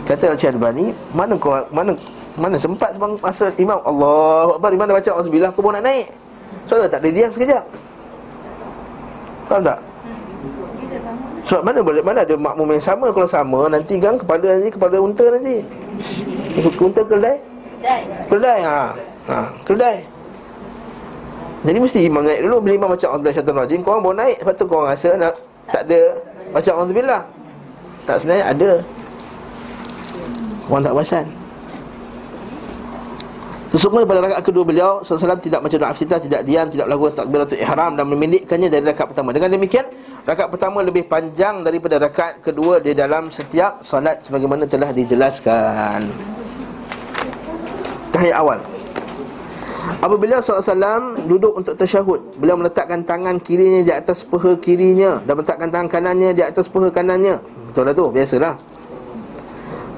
Kata Al-Cik Albani Mana kau Mana mana sempat sebang masa imam Allah Akbar Imam dah baca Alhamdulillah Kau pun nak naik So tak ada diam sekejap Faham tak? Sebab mana boleh mana ada makmum yang sama kalau sama nanti kan kepala nanti kepala unta nanti. Unta keledai? Keledai ha. Ha, keledai. Jadi mesti imam naik dulu Bila imam baca Alhamdulillah syaitan rajim Korang baru naik. Sebab tu korang rasa nak Tak ada Baca Alhamdulillah Tak sebenarnya ada. Orang tak perasan. Sesungguhnya pada rakaat kedua beliau SAW tidak macam doa iftitah Tidak diam, tidak melakukan takbiratul ihram Dan memindikkannya dari rakaat pertama. Dengan demikian Rakaat pertama lebih panjang daripada rakaat kedua Di dalam setiap salat Sebagaimana telah dijelaskan. Tahiyat awal Apabila SAW duduk untuk tasyahud Beliau meletakkan tangan kirinya di atas peha kirinya Dan meletakkan tangan kanannya di atas peha kanannya. Betul lah tu, biasalah.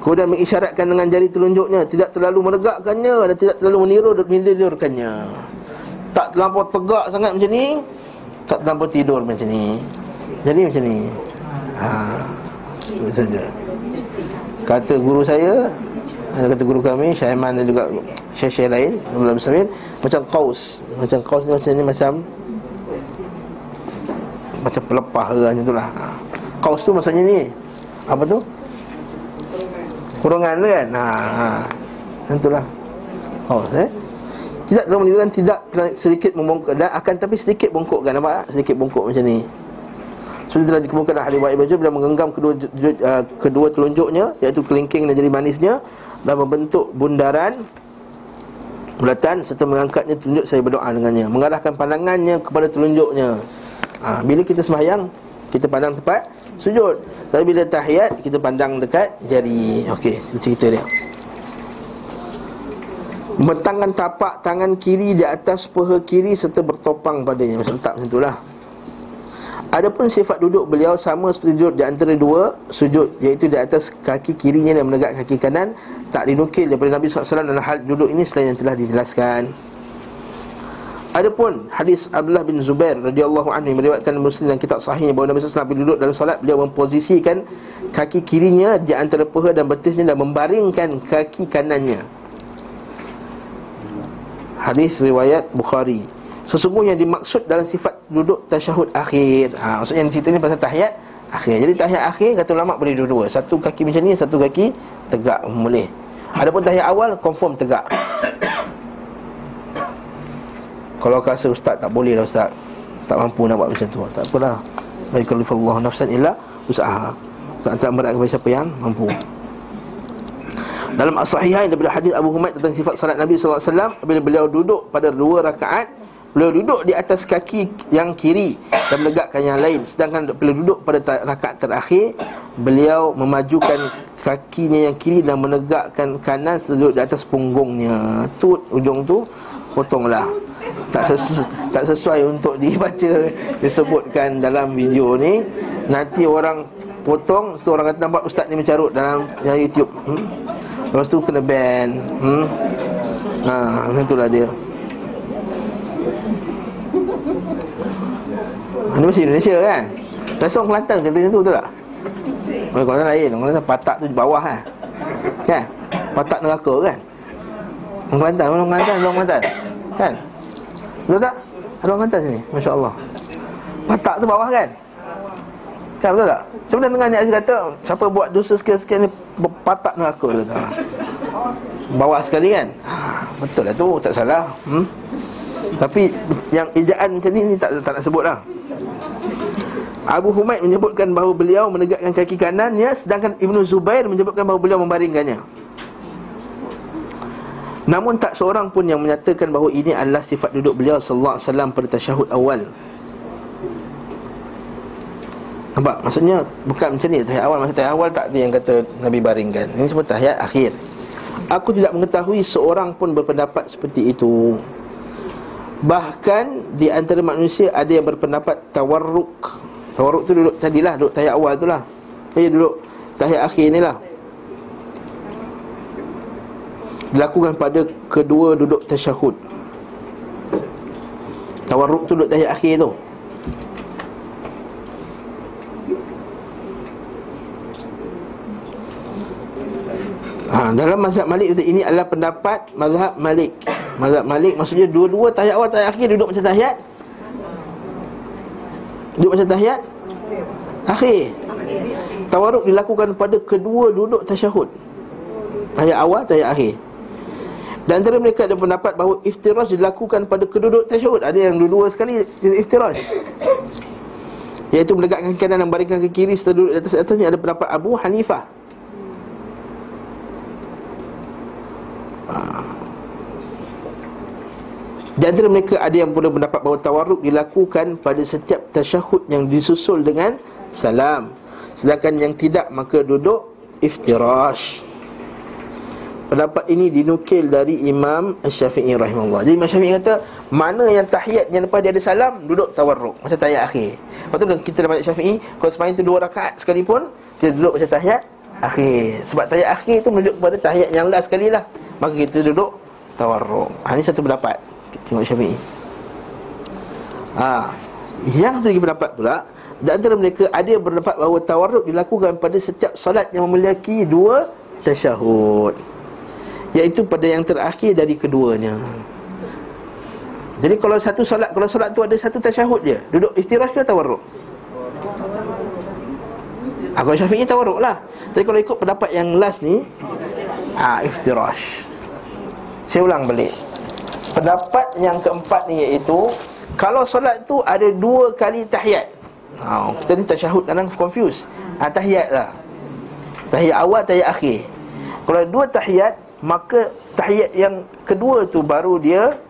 Kemudian mengisyaratkan dengan jari telunjuknya Tidak terlalu menegakkannya Dan tidak terlalu meniru dan menilirkannya Tak terlampau tegak sangat macam ni Tak terlampau tidur macam ni. Jadi macam ni. Ha, Itu saja. Kata guru saya Kata guru kami Syaiman dan juga syekh-syekh lain bin Samir Macam kaus Macam kaus ni macam ni macam Macam pelepah ke macam tu lah ha. Kaus tu maksudnya ni Apa tu? Kurungan kan? Ha, ha. Macam lah Kaus eh tidak terlalu menunjukkan tidak sedikit membongkok dan akan tapi sedikit bongkok kan nampak sedikit bongkok macam ni seperti telah dikemukakan dalam hadis Ibnu Jabir bila menggenggam kedua uh, kedua telunjuknya iaitu kelingking dan jari manisnya dan membentuk bundaran bulatan serta mengangkatnya telunjuk saya berdoa dengannya. Mengarahkan pandangannya kepada telunjuknya. Ha, bila kita sembahyang kita pandang tepat sujud. Tapi bila tahiyat kita pandang dekat jari. Okey cerita dia. Mentangkan tapak tangan kiri di atas peha kiri serta bertopang padanya. Macam tak macam itulah Adapun sifat duduk beliau sama seperti duduk di antara dua sujud Iaitu di atas kaki kirinya dan menegak kaki kanan Tak dinukil daripada Nabi SAW dalam hal duduk ini selain yang telah dijelaskan. Adapun hadis Abdullah bin Zubair radhiyallahu anhu meriwayatkan Muslim dan kitab sahihnya bahawa Nabi SAW duduk dalam solat beliau memposisikan kaki kirinya di antara peha dan betisnya dan membaringkan kaki kanannya. Hadis riwayat Bukhari Sesungguhnya dimaksud dalam sifat duduk tasyahud akhir. Ha, Maksudnya cerita ni pasal tahiyat akhir. Jadi tahiyat akhir kata ulama boleh dua-dua. Satu kaki macam ni, satu kaki tegak boleh. Adapun tahiyat awal confirm tegak. Kalau rasa ustaz tak boleh lah ustaz. Tak mampu nak buat macam tu. Tak apalah. La yukallifallahu nafsan illa usaha Tak tak berat kepada siapa yang mampu. Dalam as-sahihain daripada hadis Abu Humaid tentang sifat salat Nabi SAW Bila beliau duduk pada dua rakaat Beliau duduk di atas kaki yang kiri Dan menegakkan yang lain. Sedangkan bila duduk pada rakaat terakhir Beliau memajukan kakinya yang kiri Dan menegakkan kanan Duduk di atas punggungnya. Tu ujung tu potonglah. Tak, sesu, tak sesuai untuk dibaca Disebutkan dalam video ni. Nanti orang potong tu orang kata nampak ustaz ni mencarut dalam YouTube. Hmm? Lepas tu kena ban. Hmm? Ha, macam itulah dia Masih Indonesia kan orang Kelantan kata macam tu betul tak? Orang Kelantan lain Orang Kelantan patak tu di bawah kan Kan? Patak neraka kan? Orang Kelantan, orang Kelantan, orang Kelantan Kan? Betul tak? Ada orang Kelantan sini, Masya Allah Patak tu bawah kan? Kan betul tak? Macam mana dengan ayat kata Siapa buat dosa sekian-sekian ni Patak neraka dia kata Bawah sekali kan? Ha, betul lah tu, tak salah hmm? Tapi yang ejaan macam ni, ni tak, tak nak sebut lah Abu Humaid menyebutkan bahawa beliau menegakkan kaki kanannya Sedangkan Ibnu Zubair menyebutkan bahawa beliau membaringkannya. Namun tak seorang pun yang menyatakan bahawa ini adalah sifat duduk beliau Sallallahu Alaihi Wasallam pada tasyahud awal. Nampak? Maksudnya bukan macam ni. Tahiyat awal, masa tahiyat awal tak ada yang kata Nabi baringkan. Ini semua tahiyat akhir. Aku tidak mengetahui seorang pun berpendapat seperti itu. Bahkan di antara manusia ada yang berpendapat tawarruk Tawarruk tu duduk tadilah, duduk tahiyat awal tu lah Saya duduk tahiyat akhir ni lah Dilakukan pada kedua duduk tasyahud Tawarruk tu duduk tahiyat akhir tu Ha, dalam mazhab Malik ini adalah pendapat mazhab Malik. Mazhab Malik maksudnya dua-dua tahiyat awal tahiyat akhir duduk macam tahiyat. Duduk macam tahiyat akhir. Tawarruk dilakukan pada kedua duduk tasyahud. Tahiyat awal, tahiyat akhir. Dan antara mereka ada pendapat bahawa iftiraj dilakukan pada kedua duduk tasyahud. Ada yang dua-dua sekali iftiraj. Iaitu melegatkan kanan dan baringkan ke kiri setelah duduk di atas atasnya ada pendapat Abu Hanifah. Di antara mereka ada yang pula mendapat bahawa tawarruk dilakukan pada setiap tasyahud yang disusul dengan salam. Sedangkan yang tidak maka duduk iftirash. Pendapat ini dinukil dari Imam Syafi'i rahimahullah. Jadi Imam Syafi'i kata mana yang tahiyat yang lepas dia ada salam duduk tawarruk macam tahiyat akhir. Lepas tu kita dapat Syafi'i kalau sembahyang tu dua rakaat sekalipun kita duduk macam tahiyat akhir. Sebab tahiyat akhir tu menunjuk kepada tahiyat yang last sekali lah. Maka kita duduk tawarruk. Ha, ini satu pendapat. Tengok Syafi'i ha. Yang tu lagi pendapat pula Dan antara mereka ada yang berpendapat bahawa tawarruk dilakukan pada setiap solat yang memiliki dua tasyahud Iaitu pada yang terakhir dari keduanya Jadi kalau satu solat Kalau solat tu ada satu tasyahud je Duduk iftirash ke tawarruk? Ha, kalau Syafi'i tawarruk lah Tapi kalau ikut pendapat yang last ni ha, Iftirash Saya ulang balik Pendapat yang keempat ni iaitu Kalau solat tu ada dua kali tahiyat. Ha, Kita ni tasyahud kadang confuse ha, Tahiyat lah. Tahiyat awal, tahiyat akhir. Kalau dua tahiyat Maka tahiyat yang kedua tu baru dia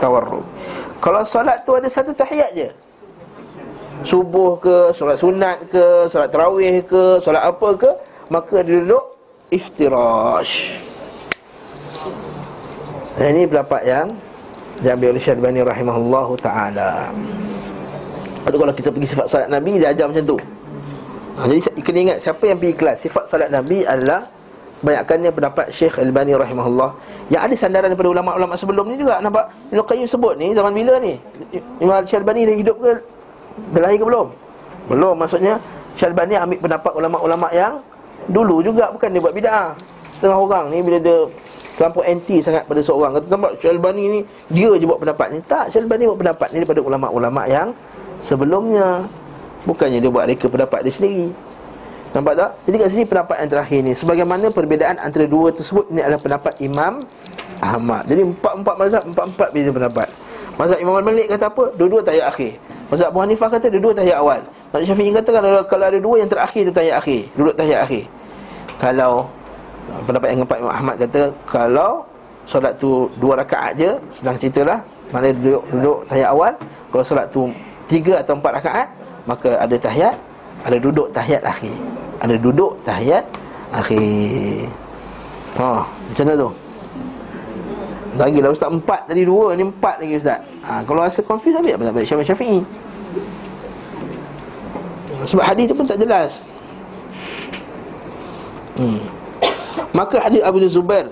Tawarruk. Kalau solat tu ada satu tahiyat je. Subuh ke, solat sunat ke, solat terawih ke, solat apa ke Maka dia duduk iftirash dan ini pendapat yang diambil oleh Syarbani rahimahullahu taala. Atau kalau kita pergi sifat salat Nabi dia ajar macam tu. Ha, jadi kena ingat siapa yang pergi kelas sifat salat Nabi adalah banyakkannya pendapat Syekh Al-Bani rahimahullah yang ada sandaran daripada ulama-ulama sebelum ni juga nampak Ibnu Qayyim sebut ni zaman bila ni Imam Syekh Al-Bani dah hidup ke dah lahir ke belum belum maksudnya Syekh Al-Bani ambil pendapat ulama-ulama yang dulu juga bukan dia buat bid'ah setengah orang ni bila dia terlampau anti sangat pada seorang. Kata nampak Syalbani ni dia je buat pendapat ni. Tak Syalbani buat pendapat ni daripada ulama-ulama yang sebelumnya. Bukannya dia buat reka pendapat dia sendiri. Nampak tak? Jadi kat sini pendapat yang terakhir ni sebagaimana perbezaan antara dua tersebut ini adalah pendapat Imam Ahmad. Jadi empat-empat mazhab empat-empat beza pendapat. Mazhab Imam Malik kata apa? Dua-dua tahiyat akhir. Mazhab Abu Hanifah kata dua-dua tahiyat awal. Mazhab Syafi'i kata kalau, kalau ada dua yang terakhir tu tahiyat akhir. Duduk tahiyat akhir. Kalau Pendapat yang keempat Imam Ahmad kata Kalau solat tu dua rakaat je Sedang ceritalah Mana duduk, duduk tahiyat awal Kalau solat tu tiga atau empat rakaat Maka ada tahiyat Ada duduk tahiyat akhir. Ada duduk tahiyat akhir. Ha, macam mana tu? Lagi lah Ustaz empat tadi dua Ni empat lagi Ustaz. Ha, Kalau rasa confused ambil pendapat Syafi'i. Sebab hadis tu pun tak jelas. Hmm Maka hadis Abu Zubair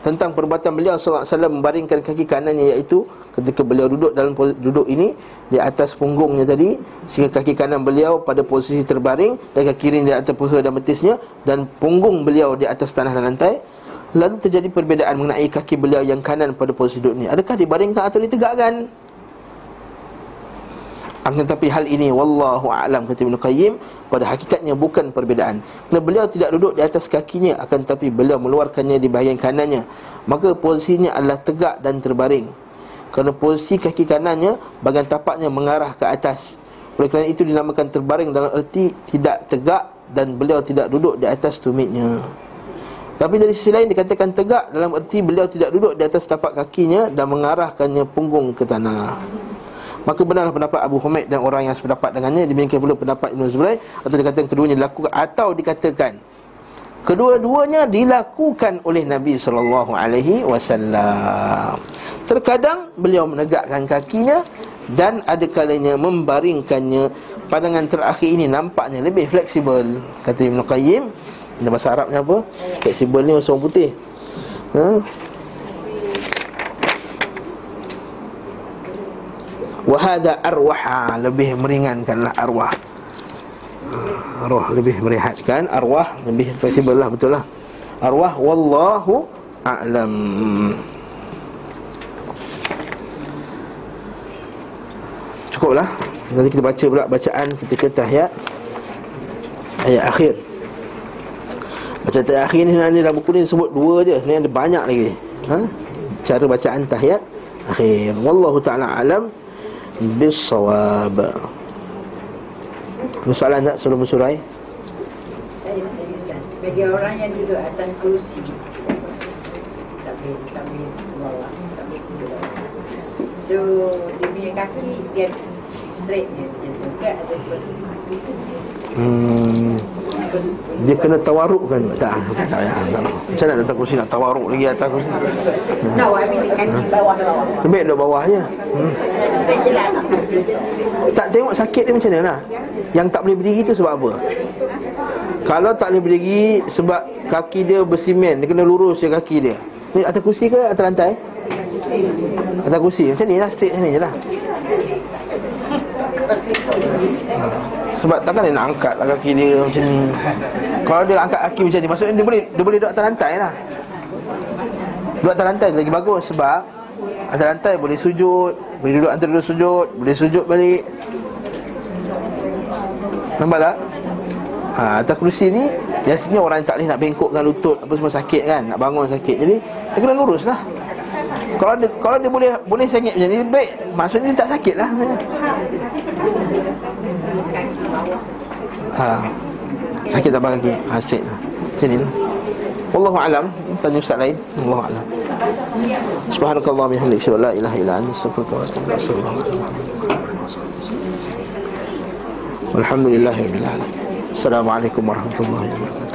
tentang perbuatan beliau SAW membaringkan kaki kanannya iaitu ketika beliau duduk dalam duduk ini di atas punggungnya tadi sehingga kaki kanan beliau pada posisi terbaring dan kaki kiri di atas peha dan betisnya dan punggung beliau di atas tanah dan lantai. Lalu terjadi perbezaan mengenai kaki beliau yang kanan pada posisi duduk ini. Adakah dibaringkan atau ditegakkan akan tetapi hal ini wallahu a'lam kata Ibn Qayyim pada hakikatnya bukan perbezaan. Kerana beliau tidak duduk di atas kakinya akan tetapi beliau meluarkannya di bahagian kanannya. Maka posisinya adalah tegak dan terbaring. Kerana posisi kaki kanannya bagian tapaknya mengarah ke atas. Oleh kerana itu dinamakan terbaring dalam erti tidak tegak dan beliau tidak duduk di atas tumitnya. Tapi dari sisi lain dikatakan tegak dalam erti beliau tidak duduk di atas tapak kakinya dan mengarahkannya punggung ke tanah. Maka benarlah pendapat Abu Humaid dan orang yang sependapat dengannya. Demikian pula pendapat Ibn Zubair Atau dikatakan keduanya dilakukan Atau dikatakan Kedua-duanya dilakukan oleh Nabi SAW Terkadang beliau menegakkan kakinya Dan ada kalanya membaringkannya. Pandangan terakhir ini nampaknya lebih fleksibel Kata Ibn Qayyim. Dalam bahasa Arabnya apa? Fleksibel ni orang putih. Ha? Wahada arwah Lebih meringankanlah arwah. Ah, Arwah lebih merehatkan Arwah lebih fleksibel lah betul lah. Arwah wallahu a'lam. Cukuplah. Nanti kita baca pula bacaan ketika tahiyat. Ayat akhir. Bacaan tahiyat akhir ni sebenarnya dalam buku ni sebut dua je. Sebenarnya ada banyak lagi. Ha? Cara bacaan tahiyat akhir. Wallahu ta'ala alam Bisawab soalan tak sebelum bersurai? Saya nak tanya Bagi orang yang duduk atas kerusi Tak boleh, tak boleh bawah Tak boleh sudut So, dia punya kaki Dia straight dia macam tu. Ke Hmm, dia kena tawaruk kan? Tak, tak, tak. Macam mana datang kursi nak tawaruk lagi atas kursi? No, I mean kaki bawah bawah Lebih duduk bawah je hmm. Straight je lah Tak tengok sakit dia macam mana lah Yang tak boleh berdiri tu sebab apa? Kalau tak boleh berdiri sebab kaki dia bersimen Dia kena lurus je kaki dia Ni atas kursi ke atas lantai? Atas kursi Macam ni lah straight macam ni je lah Ha. Sebab takkan dia nak angkat lah kaki dia macam ni. Kalau dia angkat kaki macam ni Maksudnya dia boleh dia boleh duduk atas lantai lah. Duduk atas lantai lagi bagus Sebab atas lantai boleh sujud Boleh duduk antara dua sujud Boleh sujud balik. Nampak tak? Ha, atas kerusi ni Biasanya orang tak boleh nak bengkokkan lutut Apa semua sakit kan Nak bangun sakit. Jadi dia kena lurus lah. Kalau dia, kalau dia boleh boleh sengit macam ni baik. Maksudnya dia tak sakit lah ha. sakit tak ha, straight lah macam ni lah. Wallahu alam. Tanya ustaz lain. Wallahu alam. Subhanakallah bihamdik syukur la ilaha illa anta astaghfiruka wa atubu ilaik Alhamdulillahirabbil alamin. Assalamualaikum warahmatullahi wabarakatuh